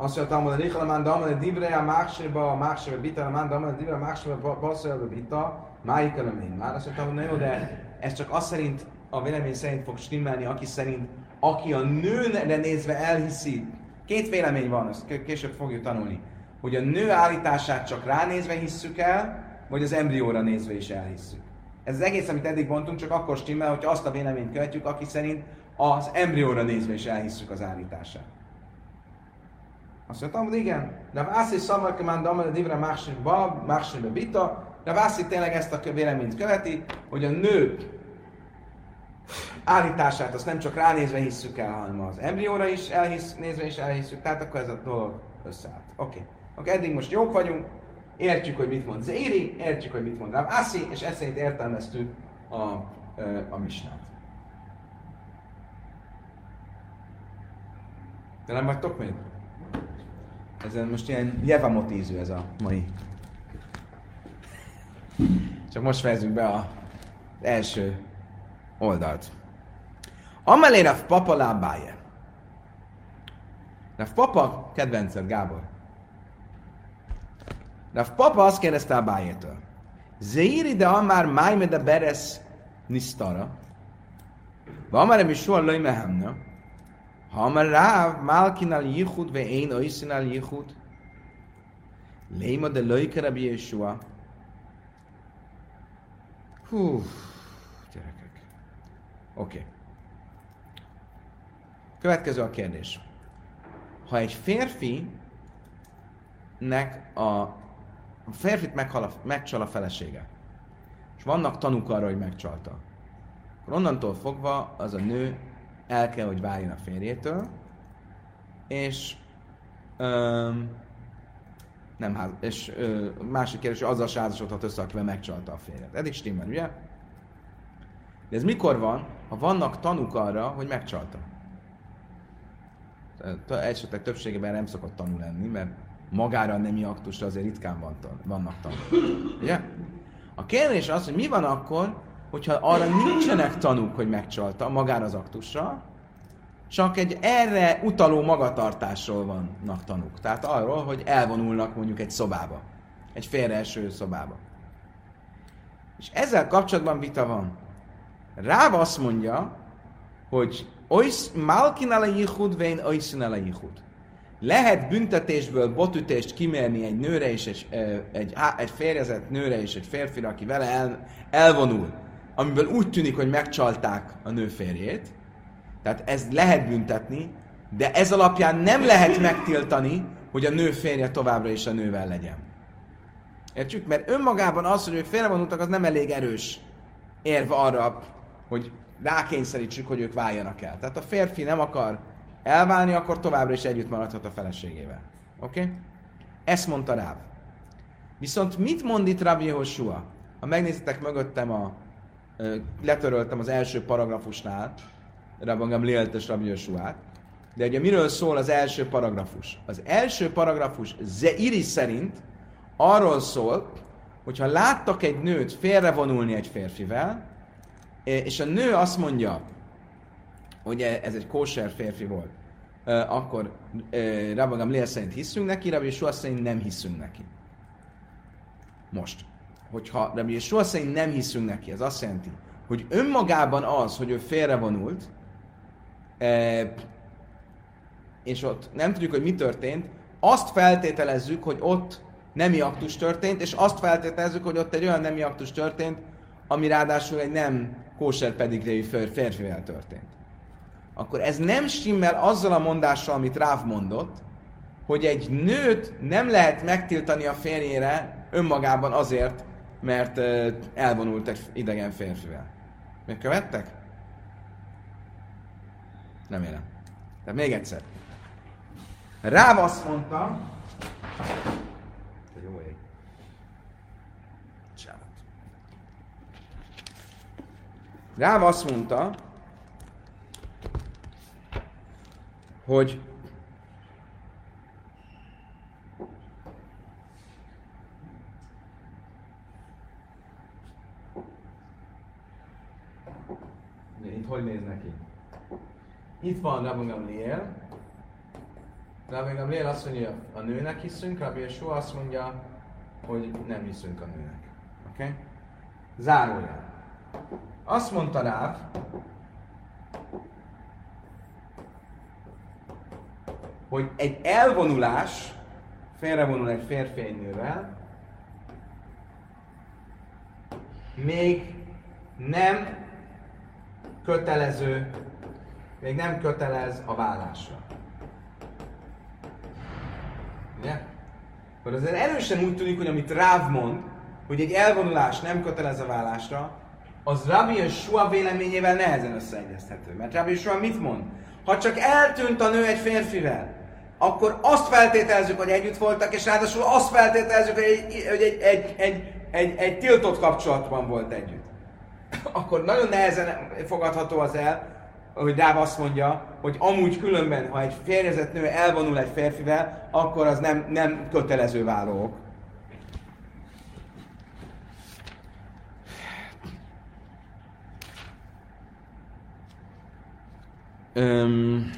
Azt mondja, hogy a Richalamán Damane Dibre, a Mákseba, a Mákseba Bita, a Mán Damane Dibre, a Mákseba Baszolja Bita, máik elemény. Már azt hogy na jó, de ez csak azt szerint, a vélemény szerint fog stimmelni, aki szerint, aki a nőre nézve elhiszi. Két vélemény van, ezt később fogjuk tanulni. Hogy a nő állítását csak ránézve hisszük el, vagy az embrióra nézve is elhisszük. Ez az egész, amit eddig mondtunk, csak akkor stimmel, hogyha azt a véleményt követjük, aki szerint az embrióra nézve is elhisszük az állítását. Azt mondtam, hogy igen. De Vászi Szamarkamán Damel Divra Máksirba, Máksirba Bita, de Vászi tényleg ezt a véleményt követi, hogy a nő állítását azt nem csak ránézve hisszük el, hanem az embrióra is elhisz, nézve is elhisszük, tehát akkor ez a dolog összeállt. Oké. Okay. Okay, eddig most jók vagyunk, értjük, hogy mit mond Zéri, értjük, hogy mit mond Rav Assi, és ezt szerint értelmeztük a, a misnát. De nem vagytok még? Ez most ilyen jevamotízű ez a mai. Csak most fejezzük be az első oldalt. Amelé Rav Papa lábáje. Rav Papa kedvenced, Gábor. Rav Papa azt kérdezte a bájétől. Zeiri de amár májme de beres nisztara. Vamarem is soha löj mehemna. Ha amár ráv málkinál jichud ve én oiszinál jichud. Léma de löjke Rabbi Yeshua. Hú, gyerekek. Oké. Okay. Következő a kérdés. Ha egy férfi nek a, a férfit meghal a, megcsal a felesége, és vannak tanúk arra, hogy megcsalta, akkor onnantól fogva az a nő el kell, hogy váljon a férjétől, és öm, nem ház, és ö, másik kérdés, azzal se házasodhat össze, akivel megcsalta a férjet. Eddig stimmel, ugye? De ez mikor van, ha vannak tanúk arra, hogy megcsalta? Esetleg többségében nem szokott tanú lenni, mert magára a nemi aktusra azért ritkán van, vannak tanúk. Ugye? A kérdés az, hogy mi van akkor, hogyha arra nincsenek tanúk, hogy megcsalta magára az aktusra, csak egy erre utaló magatartásról vannak tanúk. Tehát arról, hogy elvonulnak mondjuk egy szobába. Egy félreeső szobába. És ezzel kapcsolatban vita van. Ráv azt mondja, hogy Malkin a yichud, vén oiszin a yichud. Lehet büntetésből botütést kimérni egy nőre és egy, egy, egy férjezett nőre és egy férfira, aki vele el, elvonul, amiből úgy tűnik, hogy megcsalták a nő férjét, tehát ez lehet büntetni, de ez alapján nem lehet megtiltani, hogy a nő férje továbbra is a nővel legyen. Értjük? Mert önmagában az, hogy ők félrevonultak, az nem elég erős érv arra, hogy rákényszerítsük, hogy ők váljanak el. Tehát a férfi nem akar elválni, akkor továbbra is együtt maradhat a feleségével. Oké? Okay? Ezt mondta Ráv. Viszont mit mond itt Rabbi Joshua? Ha megnézitek mögöttem a letöröltem az első paragrafusnál, Rabban Gamlielt és Rabbi Joshua-t, de ugye miről szól az első paragrafus? Az első paragrafus Zeiri szerint arról szól, hogyha láttak egy nőt félrevonulni egy férfivel, és a nő azt mondja, hogy ez egy kóser férfi volt, akkor Rabban Gamliel szerint hiszünk neki, Rabbi Joshua szerint nem hiszünk neki. Most, hogyha Rabbi Yeshua szerint nem hiszünk neki, ez azt jelenti, hogy önmagában az, hogy ő félrevonult, e, és ott nem tudjuk, hogy mi történt, azt feltételezzük, hogy ott nemi aktus történt, és azt feltételezzük, hogy ott egy olyan nemi aktus történt, ami ráadásul egy nem kóser pedigréi férfivel történt. Akkor ez nem stimmel azzal a mondással, amit Ráv mondott, hogy egy nőt nem lehet megtiltani a férjére önmagában azért, mert elvonult egy idegen férfivel. Megkövettek? Remélem. Tehát még egyszer. Ráv azt mondta, jó ég. Ráv azt mondta, hogy Itt hogy néz neki? Itt van Rabbi Gamliel. Rabbi Gamliel azt mondja, a nőnek hiszünk, Rabbi Yeshua azt mondja, hogy nem hiszünk a nőnek. Oké? Okay? Zárójel. Azt mondta Ráv, hogy egy elvonulás, félrevonul egy férfi egy nővel, még nem kötelező, még nem kötelez a vállásra. Ugye? Akkor azért erősen úgy tűnik, hogy amit Ráv mond, hogy egy elvonulás nem kötelez a vállásra, az Rabbi és Sua véleményével nehezen összeegyeztető. Mert Rabbi Sua mit mond? Ha csak eltűnt a nő egy férfivel, akkor azt feltételezzük, hogy együtt voltak, és ráadásul azt feltételezzük, hogy egy, egy, egy, egy, egy, egy tiltott kapcsolatban volt együtt. Akkor nagyon nehezen fogadható az el, hogy Dáv azt mondja, hogy amúgy különben, ha egy férjezett nő elvonul egy férfivel, akkor az nem, nem kötelező válók. Um,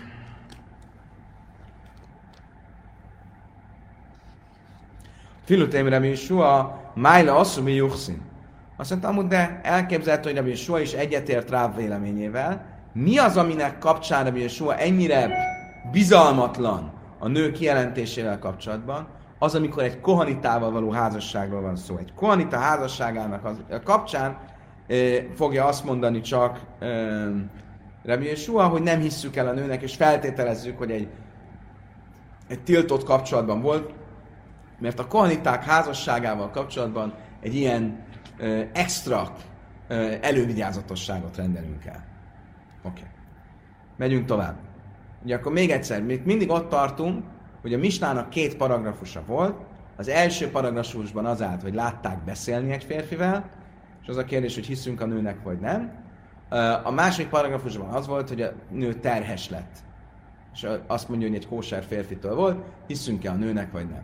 Filutémre mi soha, májla asszumi juxin. Azt mondta, amúgy de elképzelhető, hogy Rabbi Sua is egyetért rá véleményével. Mi az, aminek kapcsán Rabbi Sua ennyire bizalmatlan a nő kijelentésével kapcsolatban? Az, amikor egy kohanitával való házasságról van szó. Egy kohanita házasságának az, a kapcsán e, fogja azt mondani csak e, Rabbi Sua, hogy nem hisszük el a nőnek, és feltételezzük, hogy egy, egy tiltott kapcsolatban volt, mert a kohaniták házasságával kapcsolatban egy ilyen extra elővigyázatosságot rendelünk el. Oké. Okay. Megyünk tovább. Ugye akkor még egyszer, még mindig ott tartunk, hogy a Misnának két paragrafusa volt. Az első paragrafusban az állt, hogy látták beszélni egy férfivel, és az a kérdés, hogy hiszünk a nőnek, vagy nem. A második paragrafusban az volt, hogy a nő terhes lett. És azt mondja, hogy egy kóser férfitől volt, hiszünk-e a nőnek, vagy nem.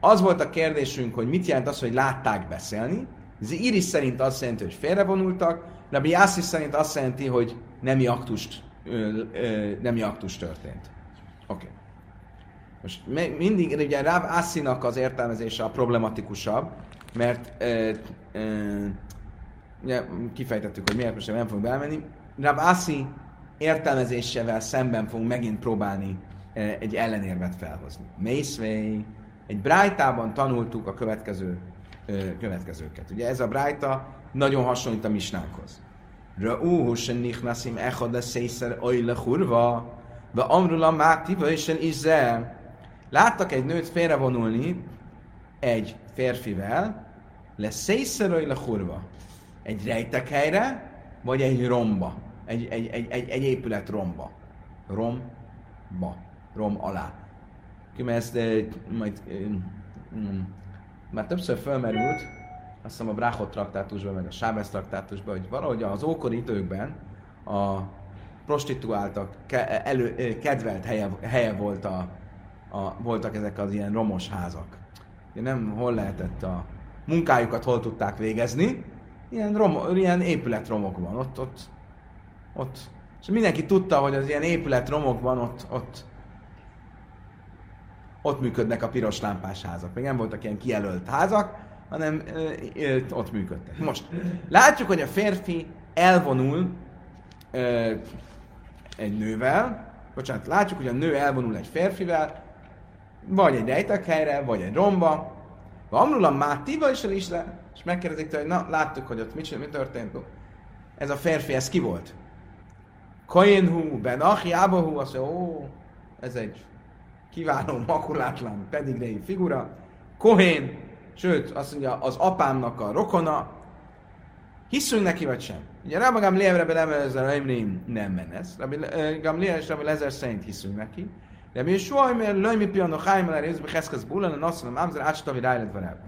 Az volt a kérdésünk, hogy mit jelent az, hogy látták beszélni, Iris szerint azt jelenti, hogy félrevonultak, Rabbi Yassi szerint azt jelenti, hogy nemi aktust, ö, ö, nemi aktus történt. Oké. Okay. Most mindig, ugye Rav Assinak az értelmezése a problematikusabb, mert ö, ö, kifejtettük, hogy miért most nem fogunk belemenni. Rav Assi értelmezésével szemben fogunk megint próbálni egy ellenérvet felhozni. Mészvei, egy Brájtában tanultuk a következő következőket. Ugye ez a Brájta nagyon hasonlít a Misnánkhoz. Ra'uhu sen nichnasim echad a szészer ajle hurva, ve amrula mátiva és izze. láttak egy nőt félrevonulni egy férfivel, lesz széjszerői le kurva. Egy rejtekhelyre, vagy egy romba. Egy, egy, egy, egy, egy épület romba. Romba. Rom alá. Mert majd mm, már többször felmerült, azt hiszem a Bráchot traktátusban, meg a Sábesz traktátusban, hogy valahogy az ókori időkben a prostituáltak ke- elő, kedvelt helye, helye volt a, a, voltak ezek az ilyen romos házak. Ugye nem hol lehetett a munkájukat, hol tudták végezni, ilyen, rom, ilyen épületromokban, ott, ott, ott. És mindenki tudta, hogy az ilyen épületromokban ott, ott, ott működnek a piros lámpás házak. Még nem voltak ilyen kijelölt házak, hanem ö, ö, ott működtek. Most látjuk, hogy a férfi elvonul ö, egy nővel, bocsánat, látjuk, hogy a nő elvonul egy férfivel, vagy egy rejtekhelyre, vagy egy romba, Amrulam Mátiba is is le, és megkérdezik tőle, hogy na, láttuk, hogy ott mit, mi történt. Ez a férfi, ez ki volt? Koyenhu, Ben Abahu, azt mondja, ó, ez egy kiváló, makulátlan, pedigrei figura. Kohén, sőt, azt mondja, az apámnak a rokona. Hiszünk neki, vagy sem? Ugye Rabbi Gamliel, Rabbi Lezer, Emrim nem menesz. Rabbi Gamliel és Rabbi Lezer szerint hiszünk neki. Rabbi Yeshua, mert lőmi piano hájmel, a részbe heszkez bulan, a nasszal, a mámzer, átstavi rájlet el.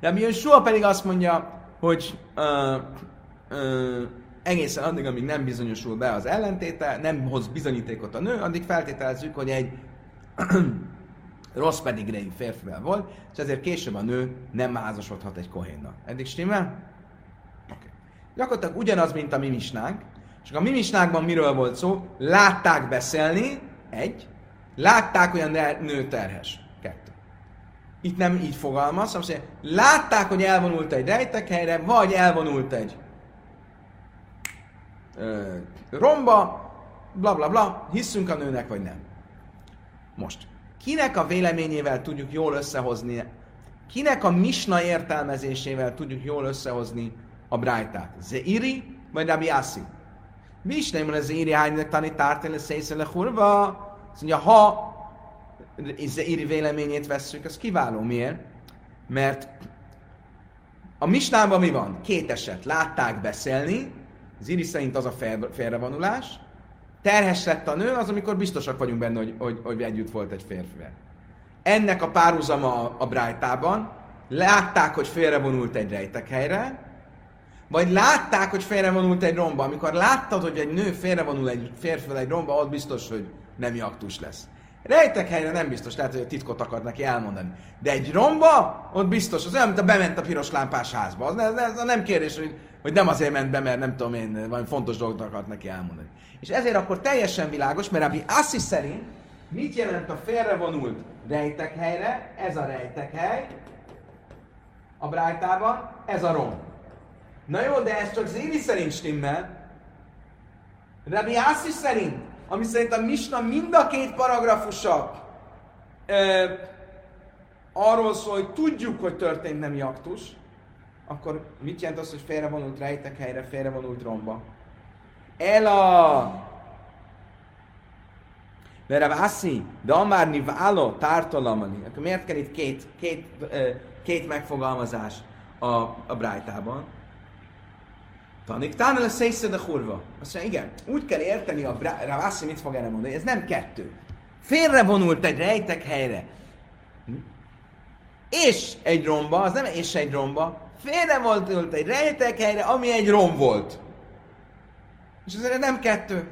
Rabbi Yeshua pedig azt mondja, hogy uh, uh, egészen addig, amíg nem bizonyosul be az ellentéte, nem hoz bizonyítékot a nő, addig feltételezzük, hogy egy rossz pedigrein férfivel volt, és ezért később a nő nem házasodhat egy kohénnal. Eddig stimmel? Okay. Gyakorlatilag ugyanaz, mint a mimisnánk, csak a mimisnákban miről volt szó? Látták beszélni, egy. Látták, hogy a nő terhes, kettő. Itt nem így fogalmaz, hanem mondja, látták, hogy elvonult egy rejtekhelyre, vagy elvonult egy ö, romba, bla bla bla, hiszünk a nőnek, vagy nem. Most, kinek a véleményével tudjuk jól összehozni, kinek a misna értelmezésével tudjuk jól összehozni a brájtát? Zeiri vagy Rabbi Assi? Misna van az Zeiri hánynak tanítártél a szészele hurva? Azt mondja, ha Zeiri véleményét vesszük, az kiváló. Miért? Mert a misnában mi van? Két eset. Látták beszélni, Ziri szerint az a félrevonulás, terhes lett a nő, az amikor biztosak vagyunk benne, hogy, hogy, hogy együtt volt egy férfivel. Ennek a párhuzama a, a Brájtában, látták, hogy félrevonult egy rejtekhelyre, vagy látták, hogy félrevonult egy romba. Amikor láttad, hogy egy nő félrevonul egy férfivel egy romba, ott biztos, hogy nem aktus lesz. Rejtek helyre nem biztos, lehet, hogy a titkot akart neki elmondani. De egy romba, ott biztos, az olyan, mint a bement a piros lámpás házba. Az, ez, ez nem kérdés, hogy, hogy nem azért ment be, mert nem tudom én, valami fontos dolgot akart neki elmondani. És ezért akkor teljesen világos, mert Rabbi Assi szerint mit jelent a félrevonult rejtekhelyre? Ez a rejtekhely a brájtában, ez a rom. Na jó, de ez csak Zéli szerint stimmel. Rabbi Assi szerint ami szerint a Misna mind a két paragrafusa e, arról szól, hogy tudjuk, hogy történt nemi aktus, akkor mit jelent az, hogy félrevonult rejtek helyre, félrevonult romba? El a... Mert a Vászi, de amárni váló tártalamani, akkor miért kell itt két, két, két megfogalmazás a, a Brájtában? Tanik, tánel a szészed a kurva. Azt mondja, igen, úgy kell érteni a Ravassi, mit fog erre mondani, ez nem kettő. Félrevonult egy rejtek helyre. És egy romba, az nem és egy romba, félrevonult egy rejtek helyre, ami egy rom volt. És ez nem kettő.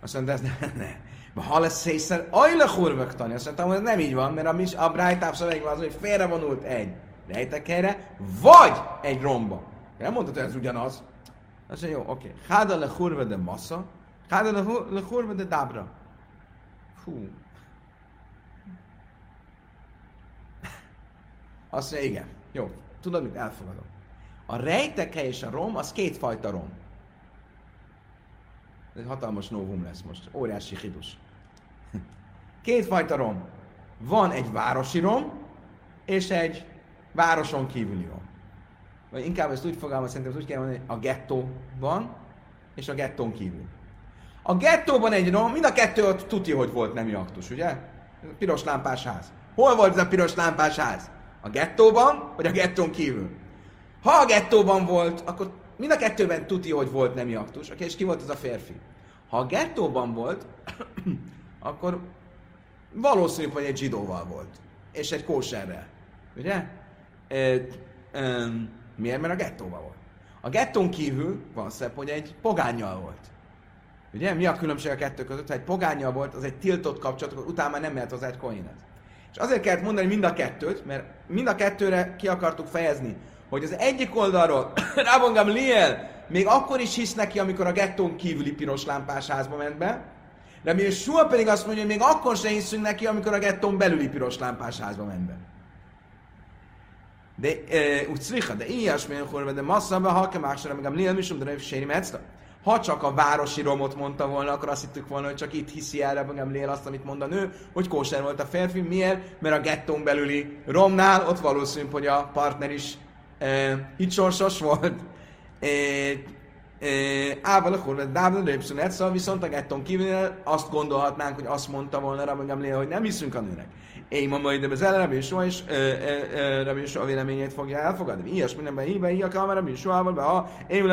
Azt mondja, ez ne, ne. Ha lesz szészer, ajla kurvak tani. Azt mondtam, hogy nem így van, mert a, mis, a Brájtáv szövegben az, hogy félrevonult egy rejtekhelyre, vagy egy romba. Nem mondtad, hogy ez ugyanaz. Azt mondja, jó, oké. Okay. Háda le hurva de massa, háda le hurva de dabra. Fú. Azt mondja, igen. Jó, tudod mit? Elfogadom. A rejtekhely és a rom, az kétfajta rom. Egy hatalmas novum lesz most. Óriási hidus. Kétfajta rom. Van egy városi rom, és egy városon kívüli rom vagy inkább ezt úgy fogalmaz, szerintem úgy kell mondani, a gettó van, és a gettón kívül. A gettóban egy rom, mind a kettő ott tuti, hogy volt nemi aktus, ugye? piros lámpás ház. Hol volt ez a piros lámpás ház? A gettóban, vagy a gettón kívül? Ha a gettóban volt, akkor mind a kettőben tuti, hogy volt nemi aktus. Oké, és ki volt az a férfi? Ha a gettóban volt, akkor valószínű, hogy egy zsidóval volt. És egy kóserrel. Ugye? E, e, miért? Mert a gettóban volt. A gettón kívül van szebb, hogy egy pogányjal volt. Ugye? Mi a különbség a kettő között? Ha egy pogányjal volt, az egy tiltott kapcsolat, akkor utána már nem mehet hozzá egy koinet. És azért kellett mondani mind a kettőt, mert mind a kettőre ki akartuk fejezni, hogy az egyik oldalról Rabon Liel még akkor is hisz neki, amikor a gettón kívüli piros lámpás házba ment be, de Sua pedig azt mondja, hogy még akkor sem hiszünk neki, amikor a gettón belüli piros lámpás házba ment be. De úgy szricha, de ilyesmilyen horva, de masszaba, ha ke másra, meg a Liel misum, de séri ha csak a városi romot mondta volna, akkor azt hittük volna, hogy csak itt hiszi el Rebbe Lél azt, amit mond a nő, hogy kóser volt a férfi. Miért? Mert a gettón belüli romnál ott valószínű, hogy a partner is e, hitsorsos volt. Ával a kurva, Dávid Répszünet, szóval viszont a gettón kívül azt gondolhatnánk, hogy azt mondta volna Rebbe Lél, hogy nem hiszünk a nőnek. Én ma majd az el, Rabbi Yeshua és Rabbi Yeshua véleményét fogja elfogadni. Ilyes mindenben híve, híve, kamera, Rabbi Yeshua, ha én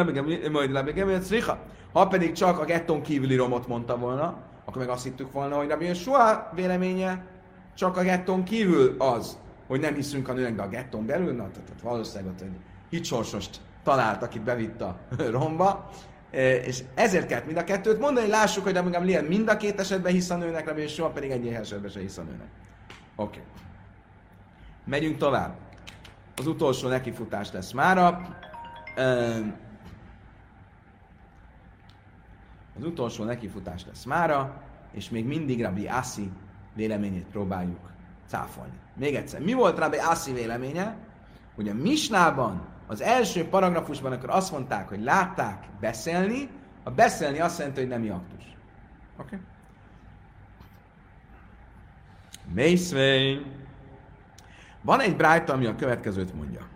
majd Rabbi Gemét Szricha. Ha pedig csak a getton kívüli romot mondta volna, akkor meg azt hittük volna, hogy Rabbi Yeshua véleménye csak a getton kívül az, hogy nem hiszünk a nőnek, de a getton belül, na, tehát valószínűleg ott egy hitsorsost talált, akit bevitt a romba, és ezért kellett mind a kettőt mondani, lássuk, hogy Rabbi mind a két esetben hisz a nőnek, Rabbi Yeshua pedig egy esetben se hisz a nőnek. Oké. Okay. Megyünk tovább. Az utolsó nekifutás lesz mára. Az utolsó nekifutás lesz mára, és még mindig Rabbi Assi véleményét próbáljuk cáfolni. Még egyszer, mi volt Rabbi Assi véleménye? Hogy a Misnában, az első paragrafusban, akkor azt mondták, hogy látták beszélni, a beszélni azt jelenti, hogy nem aktus. Oké? Okay? Mészvény. Van egy brájta, ami a következőt mondja.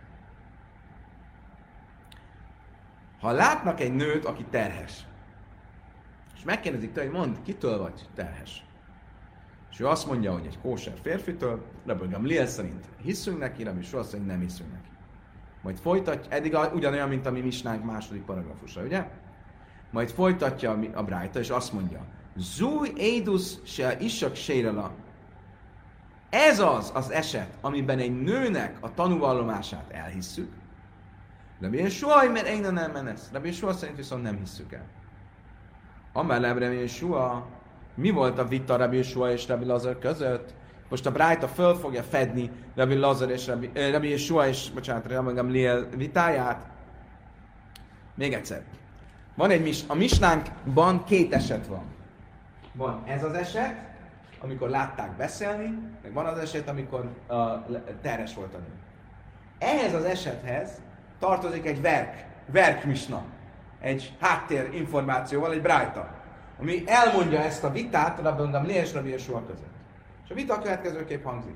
Ha látnak egy nőt, aki terhes, és megkérdezik tőle, hogy mondd, kitől vagy terhes? És ő azt mondja, hogy egy kóser férfitől, Rabbi Liel szerint hiszünk neki, Rabbi soha szerint nem hiszünk neki. Majd folytatja, eddig ugyanolyan, mint a mi misnánk második paragrafusa, ugye? Majd folytatja a Brájta, és azt mondja, Zúj édus se isak sérela, ez az az eset, amiben egy nőnek a tanúvallomását elhisszük, Rabbi soha, mert én nem menesz. Rabbi soha szerint viszont nem hisszük el. Amellem Rabbi soha, mi volt a vita Rabbi soha és Rabbi Lazar között? Most a Brájta föl fogja fedni Rabbi Lazar és Rabbi, eh, Rabbi Yeshua és, bocsánat, Rabbi Gamliel vitáját. Még egyszer. Van egy mis, a misnánkban két eset van. Van ez az eset, amikor látták beszélni, meg van az eset, amikor uh, terhes volt a nő. Ehhez az esethez tartozik egy verk, verkmisna, egy háttér információval, egy brájta, ami elmondja ezt a vitát Rabban Gamli és Rabbi között. És a vita a következőképp hangzik.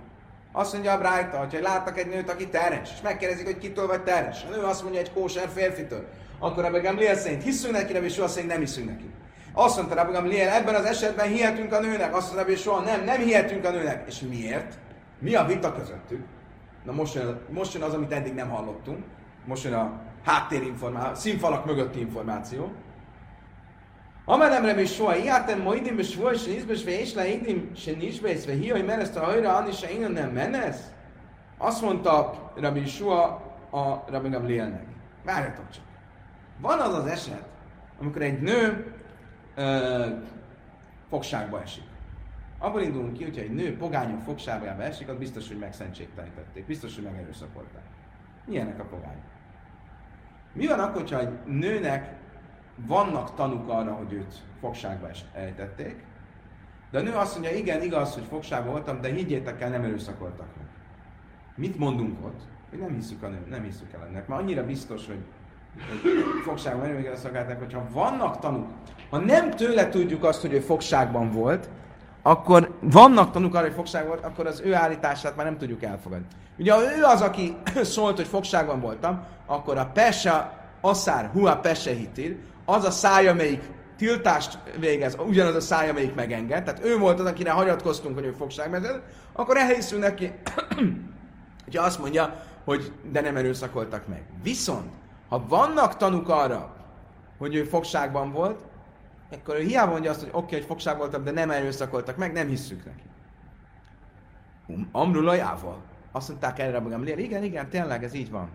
Azt mondja a Brájta, hogyha láttak egy nőt, aki terhes, és megkérdezik, hogy kitől vagy terhes. A nő azt mondja egy kóser férfitől. Akkor a Gamliel szerint hiszünk neki, Rabbi Yeshua szerint nem hiszünk neki. Azt mondta Rabbi Gamliel, ebben az esetben hihetünk a nőnek. Azt mondta, hogy soha nem, nem hihetünk a nőnek. És miért? Mi a vita közöttük? Na most jön, most jön az, amit eddig nem hallottunk. Most jön a háttérinformáció, színfalak mögötti információ. Amelemre is soha ijátem moidim be soha se izbes ve és leidim se nisbesz ve hiaj mereszt a hajra anni se innen nem menesz? Azt mondta Rabbi Shua a Rabbi Gamlielnek. Várjatok csak. Van az az eset, amikor egy nő ö, fogságba esik. Abból indulunk ki, hogyha egy nő pogányok fogságba esik, az biztos, hogy megszentségtelenítették, biztos, hogy megerőszakolták. Milyenek a pogányok? Mi van akkor, ha egy nőnek vannak tanuk arra, hogy őt fogságba ejtették, de a nő azt mondja, igen, igaz, hogy fogságba voltam, de higgyétek el, nem erőszakoltak meg. Mit mondunk ott? Hogy nem hiszük, a nő, nem hiszük el ennek. Mert annyira biztos, hogy fogságban erőmégel szolgálták, hogyha vannak tanúk, ha nem tőle tudjuk azt, hogy ő fogságban volt, akkor vannak tanúk arra, hogy fogság volt, akkor az ő állítását már nem tudjuk elfogadni. Ugye ha ő az, aki szólt, hogy fogságban voltam, akkor a Pesa, Aszár, Hua Pese hitil, az a száj, amelyik tiltást végez, ugyanaz a száj, amelyik megenged, tehát ő volt az, akire hagyatkoztunk, hogy ő fogságmezet, akkor elhiszünk neki, hogyha azt mondja, hogy de nem erőszakoltak meg. Viszont, ha vannak tanuk arra, hogy ő fogságban volt, akkor ő hiába mondja azt, hogy oké, okay, hogy fogság voltam, de nem erőszakoltak meg, nem hisszük neki. Amrulajával. Azt mondták erre Gamliel, igen, igen, tényleg ez így van.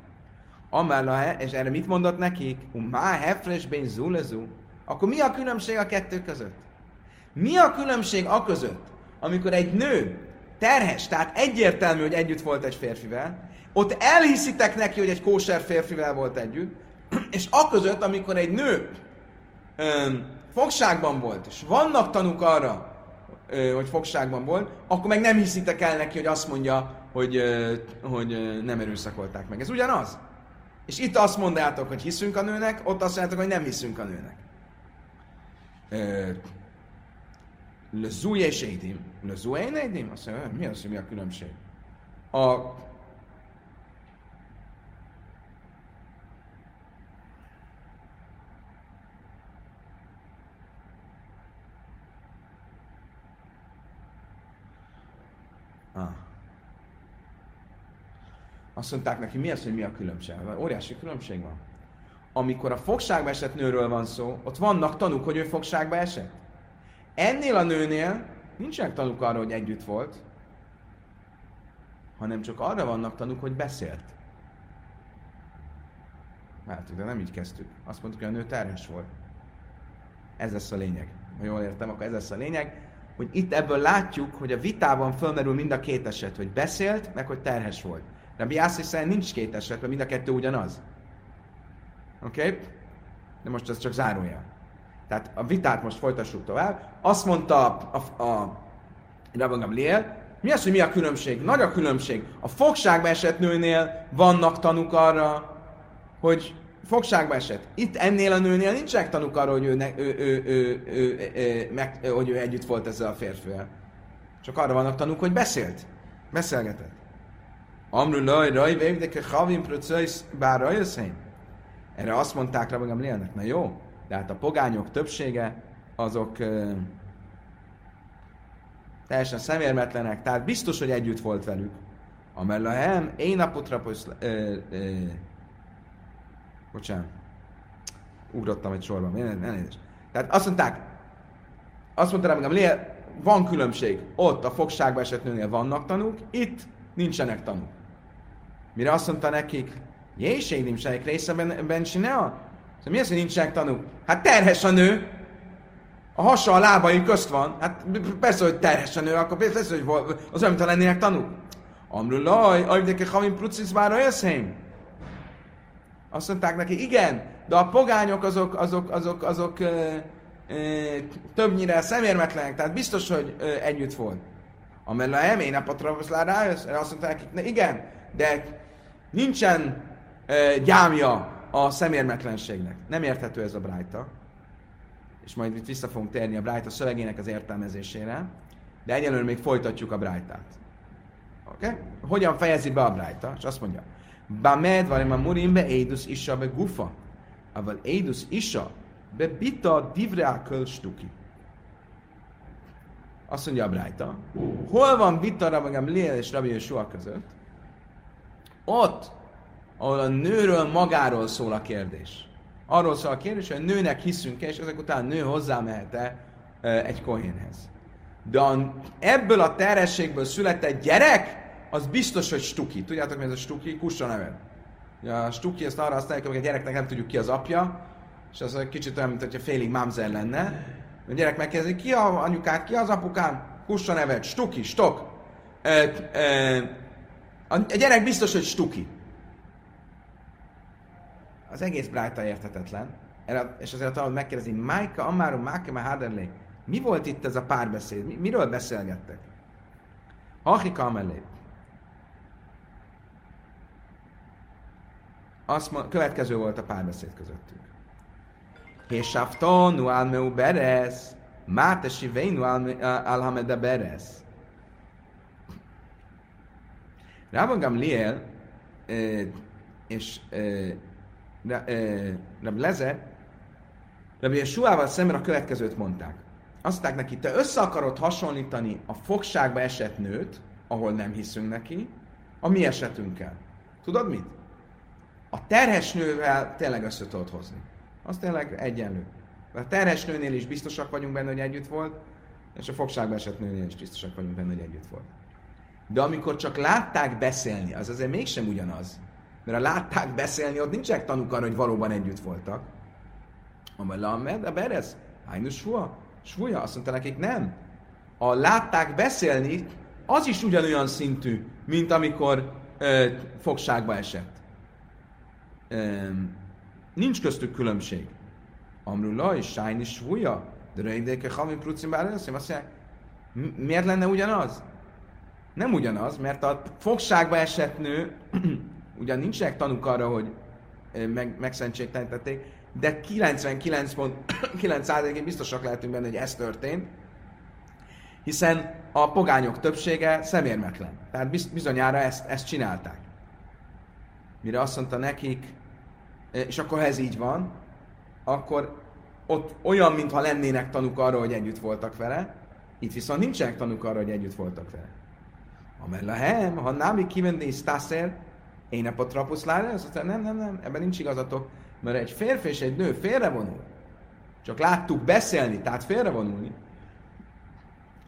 Amála, és erre mit mondott nekik? Má hefres ben zulezu. Akkor mi a különbség a kettő között? Mi a különbség a között, amikor egy nő terhes, tehát egyértelmű, hogy együtt volt egy férfivel, ott elhiszitek neki, hogy egy kóser férfivel volt együtt, és a között, amikor egy nő öm, fogságban volt, és vannak tanúk arra, hogy fogságban volt, akkor meg nem hiszitek el neki, hogy azt mondja, hogy, hogy nem erőszakolták meg. Ez ugyanaz. És itt azt mondjátok, hogy hiszünk a nőnek, ott azt mondjátok, hogy nem hiszünk a nőnek. Le zúje sédim. Le zúje nédim? Azt mondja, mi az, hogy mi a különbség? A Ah. Azt mondták neki, mi az, hogy mi a különbség? Óriási különbség van. Amikor a fogságba esett nőről van szó, ott vannak tanúk, hogy ő fogságba esett. Ennél a nőnél nincsenek tanúk arra, hogy együtt volt, hanem csak arra vannak tanúk, hogy beszélt. Látjuk, de nem így kezdtük. Azt mondtuk, hogy a nő terhes volt. Ez lesz a lényeg. Ha jól értem, akkor ez lesz a lényeg hogy itt ebből látjuk, hogy a vitában fölmerül mind a két eset, hogy beszélt, meg hogy terhes volt. De Biászi szerint nincs két eset, mert mind a kettő ugyanaz. Oké? Okay? De most ez csak zárója. Tehát a vitát most folytassuk tovább. Azt mondta a, a, a Rabban Gamliel, mi az, hogy mi a különbség? Nagy a különbség. A fogságba esett nőnél vannak tanuk arra, hogy fogságba esett. Itt ennél a nőnél nincsenek tanúk arra, hogy ő, ne, ő, ő, ő, ő, ő, meg, hogy ő együtt volt ezzel a férfivel. Csak arra vannak tanúk, hogy beszélt. Beszélgetett. Amru laj, raj, végdeke havim procesz, bár rajöszein. Erre azt mondták rá magam Lének, na jó, de hát a pogányok többsége azok teljesen szemérmetlenek, tehát biztos, hogy együtt volt velük. Amellahem, én apotraposz, Bocsánat. Ugrottam egy sorban. Elnézést. Tehát azt mondták, azt mondta rá magam, van különbség. Ott a fogságba esett nőnél vannak tanúk, itt nincsenek tanúk. Mire azt mondta nekik, Jézsédim sejk részeben ben csinál? Szóval mi az, hogy nincsenek tanúk? Hát terhes a nő, a hasa a lábai közt van. Hát persze, hogy terhes a nő, akkor persze, hogy az olyan, mintha lennének tanúk. Amrulaj, ajvdeke havim prucis bár a azt mondták neki, igen, de a pogányok azok, azok, azok, azok ö, ö, többnyire szemérmetlenek, tehát biztos, hogy ö, együtt volt. Amellett a emén a patravoszlá rájössz, azt mondták nekik, igen, de nincsen ö, gyámja a szemérmetlenségnek. Nem érthető ez a brájta, és majd itt vissza fogunk térni a brájta szövegének az értelmezésére, de egyelőre még folytatjuk a brájtát. Oké? Okay? Hogyan fejezi be a brájta? És azt mondja, Bamed varim amurim be Eidus Isha be Gufa. Aval Eidus Isha be Bita Divre stuki. Azt mondja a Brájta, hol van vita Rabbi Lél és Rabbi Yeshua között? Ott, ahol a nőről magáról szól a kérdés. Arról szól a kérdés, hogy a nőnek hiszünk-e, és ezek után a nő hozzámehet-e egy kohénhez. De ebből a terhességből született gyerek, az biztos, hogy stuki. Tudjátok, mi ez a stuki? Kussa neved. A stuki, ezt arra használják, hogy a gyereknek nem tudjuk ki az apja, és az egy kicsit olyan, mint hogyha félig mámzer lenne. A gyerek megkérdezi, ki a anyukát, ki az apukám? Kussa neved, stuki, stok. A gyerek biztos, hogy stuki. Az egész brájta értetetlen. És azért ahol megkérdezi, Májka, Amáru, Máke, Háderlé, mi volt itt ez a párbeszéd? Miről beszélgettek? Hachika mellé. azt mond, következő volt a párbeszéd közöttük. Hésafton, nu almeu beres, máte siveinu alhameda beres. Rabban Gamliel és Rab Lezer Rabbi Suával szemben a következőt mondták. Azt mondták neki, te össze akarod hasonlítani a fogságba esett nőt, ahol nem hiszünk neki, a mi esetünkkel. Tudod mit? A terhes nővel tényleg össze tudod hozni. Az tényleg egyenlő. A terhes nőnél is biztosak vagyunk benne, hogy együtt volt, és a fogságba esett nőnél is biztosak vagyunk benne, hogy együtt volt. De amikor csak látták beszélni, az azért mégsem ugyanaz. Mert a látták beszélni, ott nincsenek tanúk arra, hogy valóban együtt voltak. Amely Lamed, a Berez, Hájnu Sua, Svuja, azt mondta nekik, nem. A látták beszélni, az is ugyanolyan szintű, mint amikor ö, fogságba esett. Ö, nincs köztük különbség. Amrula és Sájni Svuja, de rövidéke Havin Prucin bár azt mondják, mi- miért lenne ugyanaz? Nem ugyanaz, mert a fogságba esett nő, ugyan nincsenek tanúk arra, hogy meg, megszentségtelenítették, de 99.9%-ig biztosak lehetünk benne, hogy ez történt, hiszen a pogányok többsége szemérmetlen. Tehát biz- bizonyára ezt, ezt csinálták. Mire azt mondta nekik, és akkor ha ez így van, akkor ott olyan, mintha lennének tanúk arra, hogy együtt voltak vele, itt viszont nincsenek tanúk arra, hogy együtt voltak vele. Amellahem, ha námi kivendi sztászer, én a potrapusz lára, azt mondta, nem, nem, nem, ebben nincs igazatok, mert egy férfi és egy nő félrevonul, csak láttuk beszélni, tehát félrevonulni,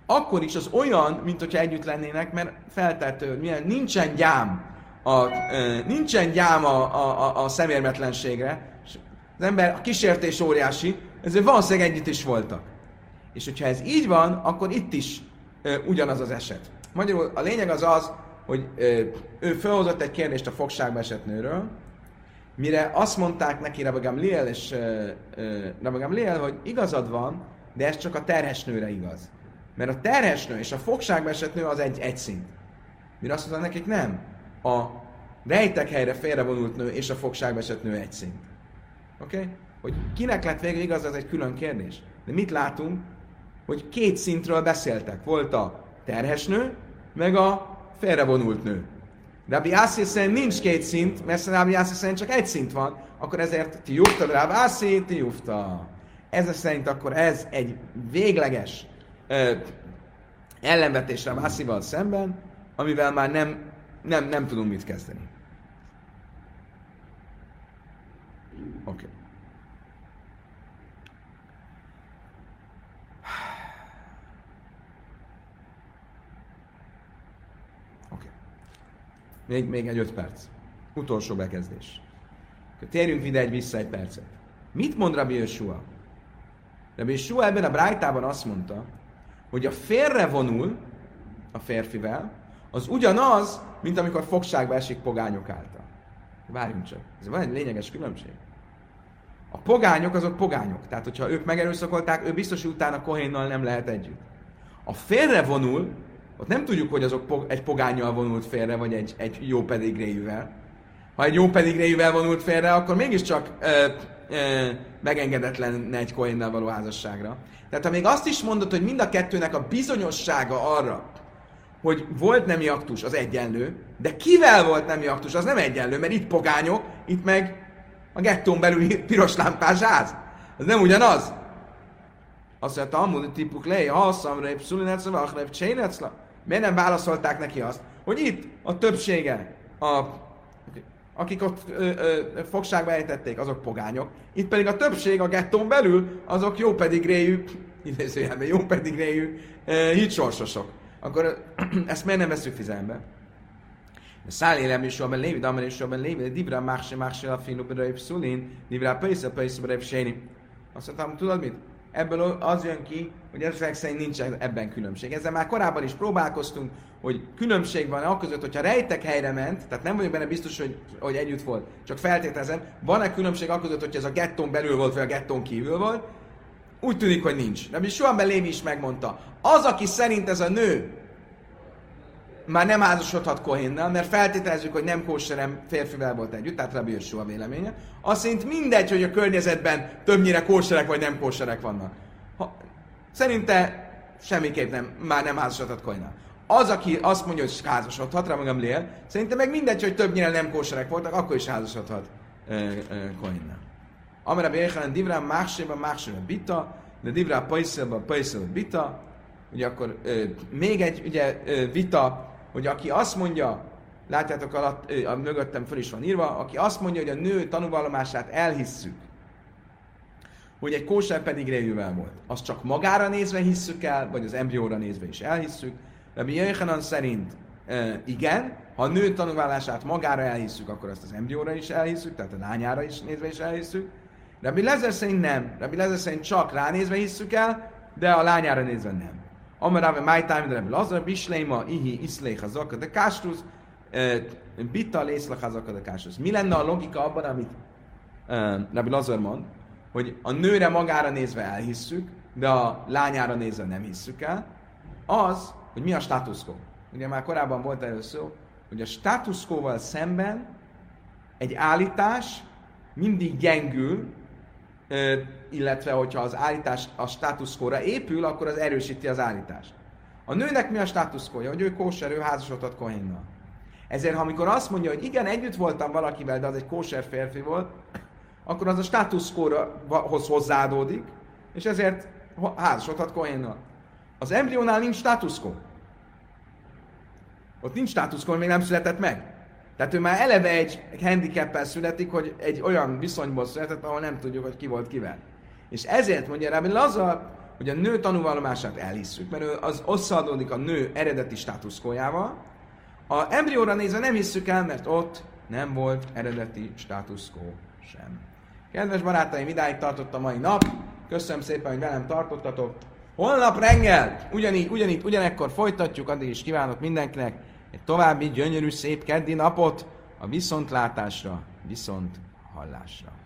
akkor is az olyan, mint hogyha együtt lennének, mert feltető, milyen nincsen gyám, a, e, nincsen gyám a, a, a, szemérmetlenségre, és az ember, a kísértés óriási, ezért valószínűleg együtt is voltak. És hogyha ez így van, akkor itt is ugyanaz az eset. Magyarul a lényeg az az, hogy ő felhozott egy kérdést a fogságba esett nőről, mire azt mondták neki Rabbi Gamliel és Rabbi Gamliel, hogy igazad van, de ez csak a terhes nőre igaz. Mert a terhes nő és a fogságba esett nő az egy, egy szint. Mire azt mondta nekik nem. A rejtek helyre félrevonult nő és a fogságba esett nő egy szint. Oké? Okay? Hogy kinek lett végül igaz, ez egy külön kérdés. De mit látunk? Hogy két szintről beszéltek. Volt a terhes nő, meg a félrevonult nő. Rabbi Ászi szerint nincs két szint, mert Rabbi Ászi szerint csak egy szint van, akkor ezért ti jufta, Rabbi Ászi, ti jufta. Ez szerint akkor ez egy végleges ö, ellenvetés Rabbi Ászival szemben, amivel már nem, nem, nem tudunk mit kezdeni. Oké. Okay. Még, még egy öt perc. Utolsó bekezdés. Térjünk ide egy vissza egy percet. Mit mond Rabbi Yeshua? Rabbi Yeshua ebben a brájtában azt mondta, hogy a félre vonul a férfivel, az ugyanaz, mint amikor fogságba esik pogányok által. Várjunk csak. Ez van egy lényeges különbség. A pogányok azok pogányok. Tehát, hogyha ők megerőszakolták, ő biztos, hogy utána Kohénnal nem lehet együtt. A félre vonul, ott nem tudjuk, hogy azok pog- egy pogányjal vonult félre, vagy egy, egy jó pedigréjűvel. Ha egy jó pedigréjűvel vonult félre, akkor mégiscsak ö, ö, megengedetlen egy Kohénnal való házasságra. Tehát ha még azt is mondod, hogy mind a kettőnek a bizonyossága arra, hogy volt nemi aktus, az egyenlő, de kivel volt nemi aktus, az nem egyenlő, mert itt pogányok, itt meg a gettón belül piros lámpás ház. Ez nem ugyanaz. Azt mondta, amúgy tipuk lej, ha szamrép, szulinecla, vachrép, csénecla. Miért nem válaszolták neki azt, hogy itt a többsége, a, akik ott ö, ö, fogságba ejtették, azok pogányok. Itt pedig a többség a gettón belül, azok jó pedigréjű, idézőjelben jó pedigréjű hitsorsosok. Akkor ezt miért nem veszük figyelembe? Szállé nem is abban lévi, de is abban lévi, divra mákse mákse a finu berejv szulin, divra pöjsze pöjsze berejv séni. Azt mondtam, tudod mit? Ebből az jön ki, hogy ezek szerint nincs ebben különbség. Ezzel már korábban is próbálkoztunk, hogy különbség van a között, hogyha rejtek helyre ment, tehát nem vagyok benne biztos, hogy, hogy együtt volt, csak feltételezem, van-e különbség a között, hogy ez a gettón belül volt, vagy a gettón kívül volt? Úgy tűnik, hogy nincs. De soha Lévi is megmondta. Az, aki szerint ez a nő már nem házasodhat Kohénnel, mert feltételezzük, hogy nem kóserem férfivel volt együtt, tehát Rabbi Yeshua véleménye. Azt szerint mindegy, hogy a környezetben többnyire kóserek vagy nem kóserek vannak. Ha, szerinte semmiképp nem, már nem házasodhat Kohénnel. Az, aki azt mondja, hogy házasodhat, Rabbi Lél, szerintem meg mindegy, hogy többnyire nem kóserek voltak, akkor is házasodhat Kohénnel. Amara Béchanan Divrá Mákséba Mákséba Bita, de Divrá Pajszélba Pajszélba Bita. Ugye akkor ö, még egy ugye, ö, vita, hogy aki azt mondja, látjátok alatt, ö, a mögöttem föl is van írva, aki azt mondja, hogy a nő tanúvallomását elhisszük, hogy egy kóser pedig réjűvel volt. Azt csak magára nézve hisszük el, vagy az embrióra nézve is elhisszük. Rabbi Jöjhanan szerint e, igen, ha a nő tanulválását magára elhisszük, akkor azt az embrióra is elhisszük, tehát a lányára is nézve is elhisszük. Rabbi Lezer szerint nem. Rabbi Lezer szerint csak ránézve hisszük el, de a lányára nézve nem. Amarave time, de Rabbi Lazar, Bisleima, Ihi, Iszléch, Hazaka, de Kástrusz, Bita, Lészlach, Hazaka, de Kástrusz. Mi lenne a logika abban, amit uh, Rabbi Lazar mond, hogy a nőre magára nézve elhisszük, de a lányára nézve nem hisszük el, az, hogy mi a státuszkó. Ugye már korábban volt erről szó, hogy a státuszkóval szemben egy állítás mindig gyengül, illetve hogyha az állítás a státuszkóra épül, akkor az erősíti az állítást. A nőnek mi a státuszkója? Hogy ő kóser, ő házasodott kohénnal. Ezért, amikor azt mondja, hogy igen, együtt voltam valakivel, de az egy kóser férfi volt, akkor az a státuszkórahoz hozzáadódik, és ezért házasodhat Kohénnal. Az embriónál nincs státuszkó. Ott nincs státuszkó, még nem született meg. Tehát ő már eleve egy handicappel születik, hogy egy olyan viszonyból született, ahol nem tudjuk, hogy ki volt kivel. És ezért mondja Rabbi Lazar, hogy a nő tanúvallomását elhisszük, mert ő az összeadódik a nő eredeti státuszkójával. A embrióra nézve nem hisszük el, mert ott nem volt eredeti státuszkó sem. Kedves barátaim, idáig tartott a mai nap. Köszönöm szépen, hogy velem tartottatok. Holnap reggel, ugyanígy, ugyanígy, ugyanekkor folytatjuk, addig is kívánok mindenkinek egy további gyönyörű, szép keddi napot a viszontlátásra, viszont hallásra.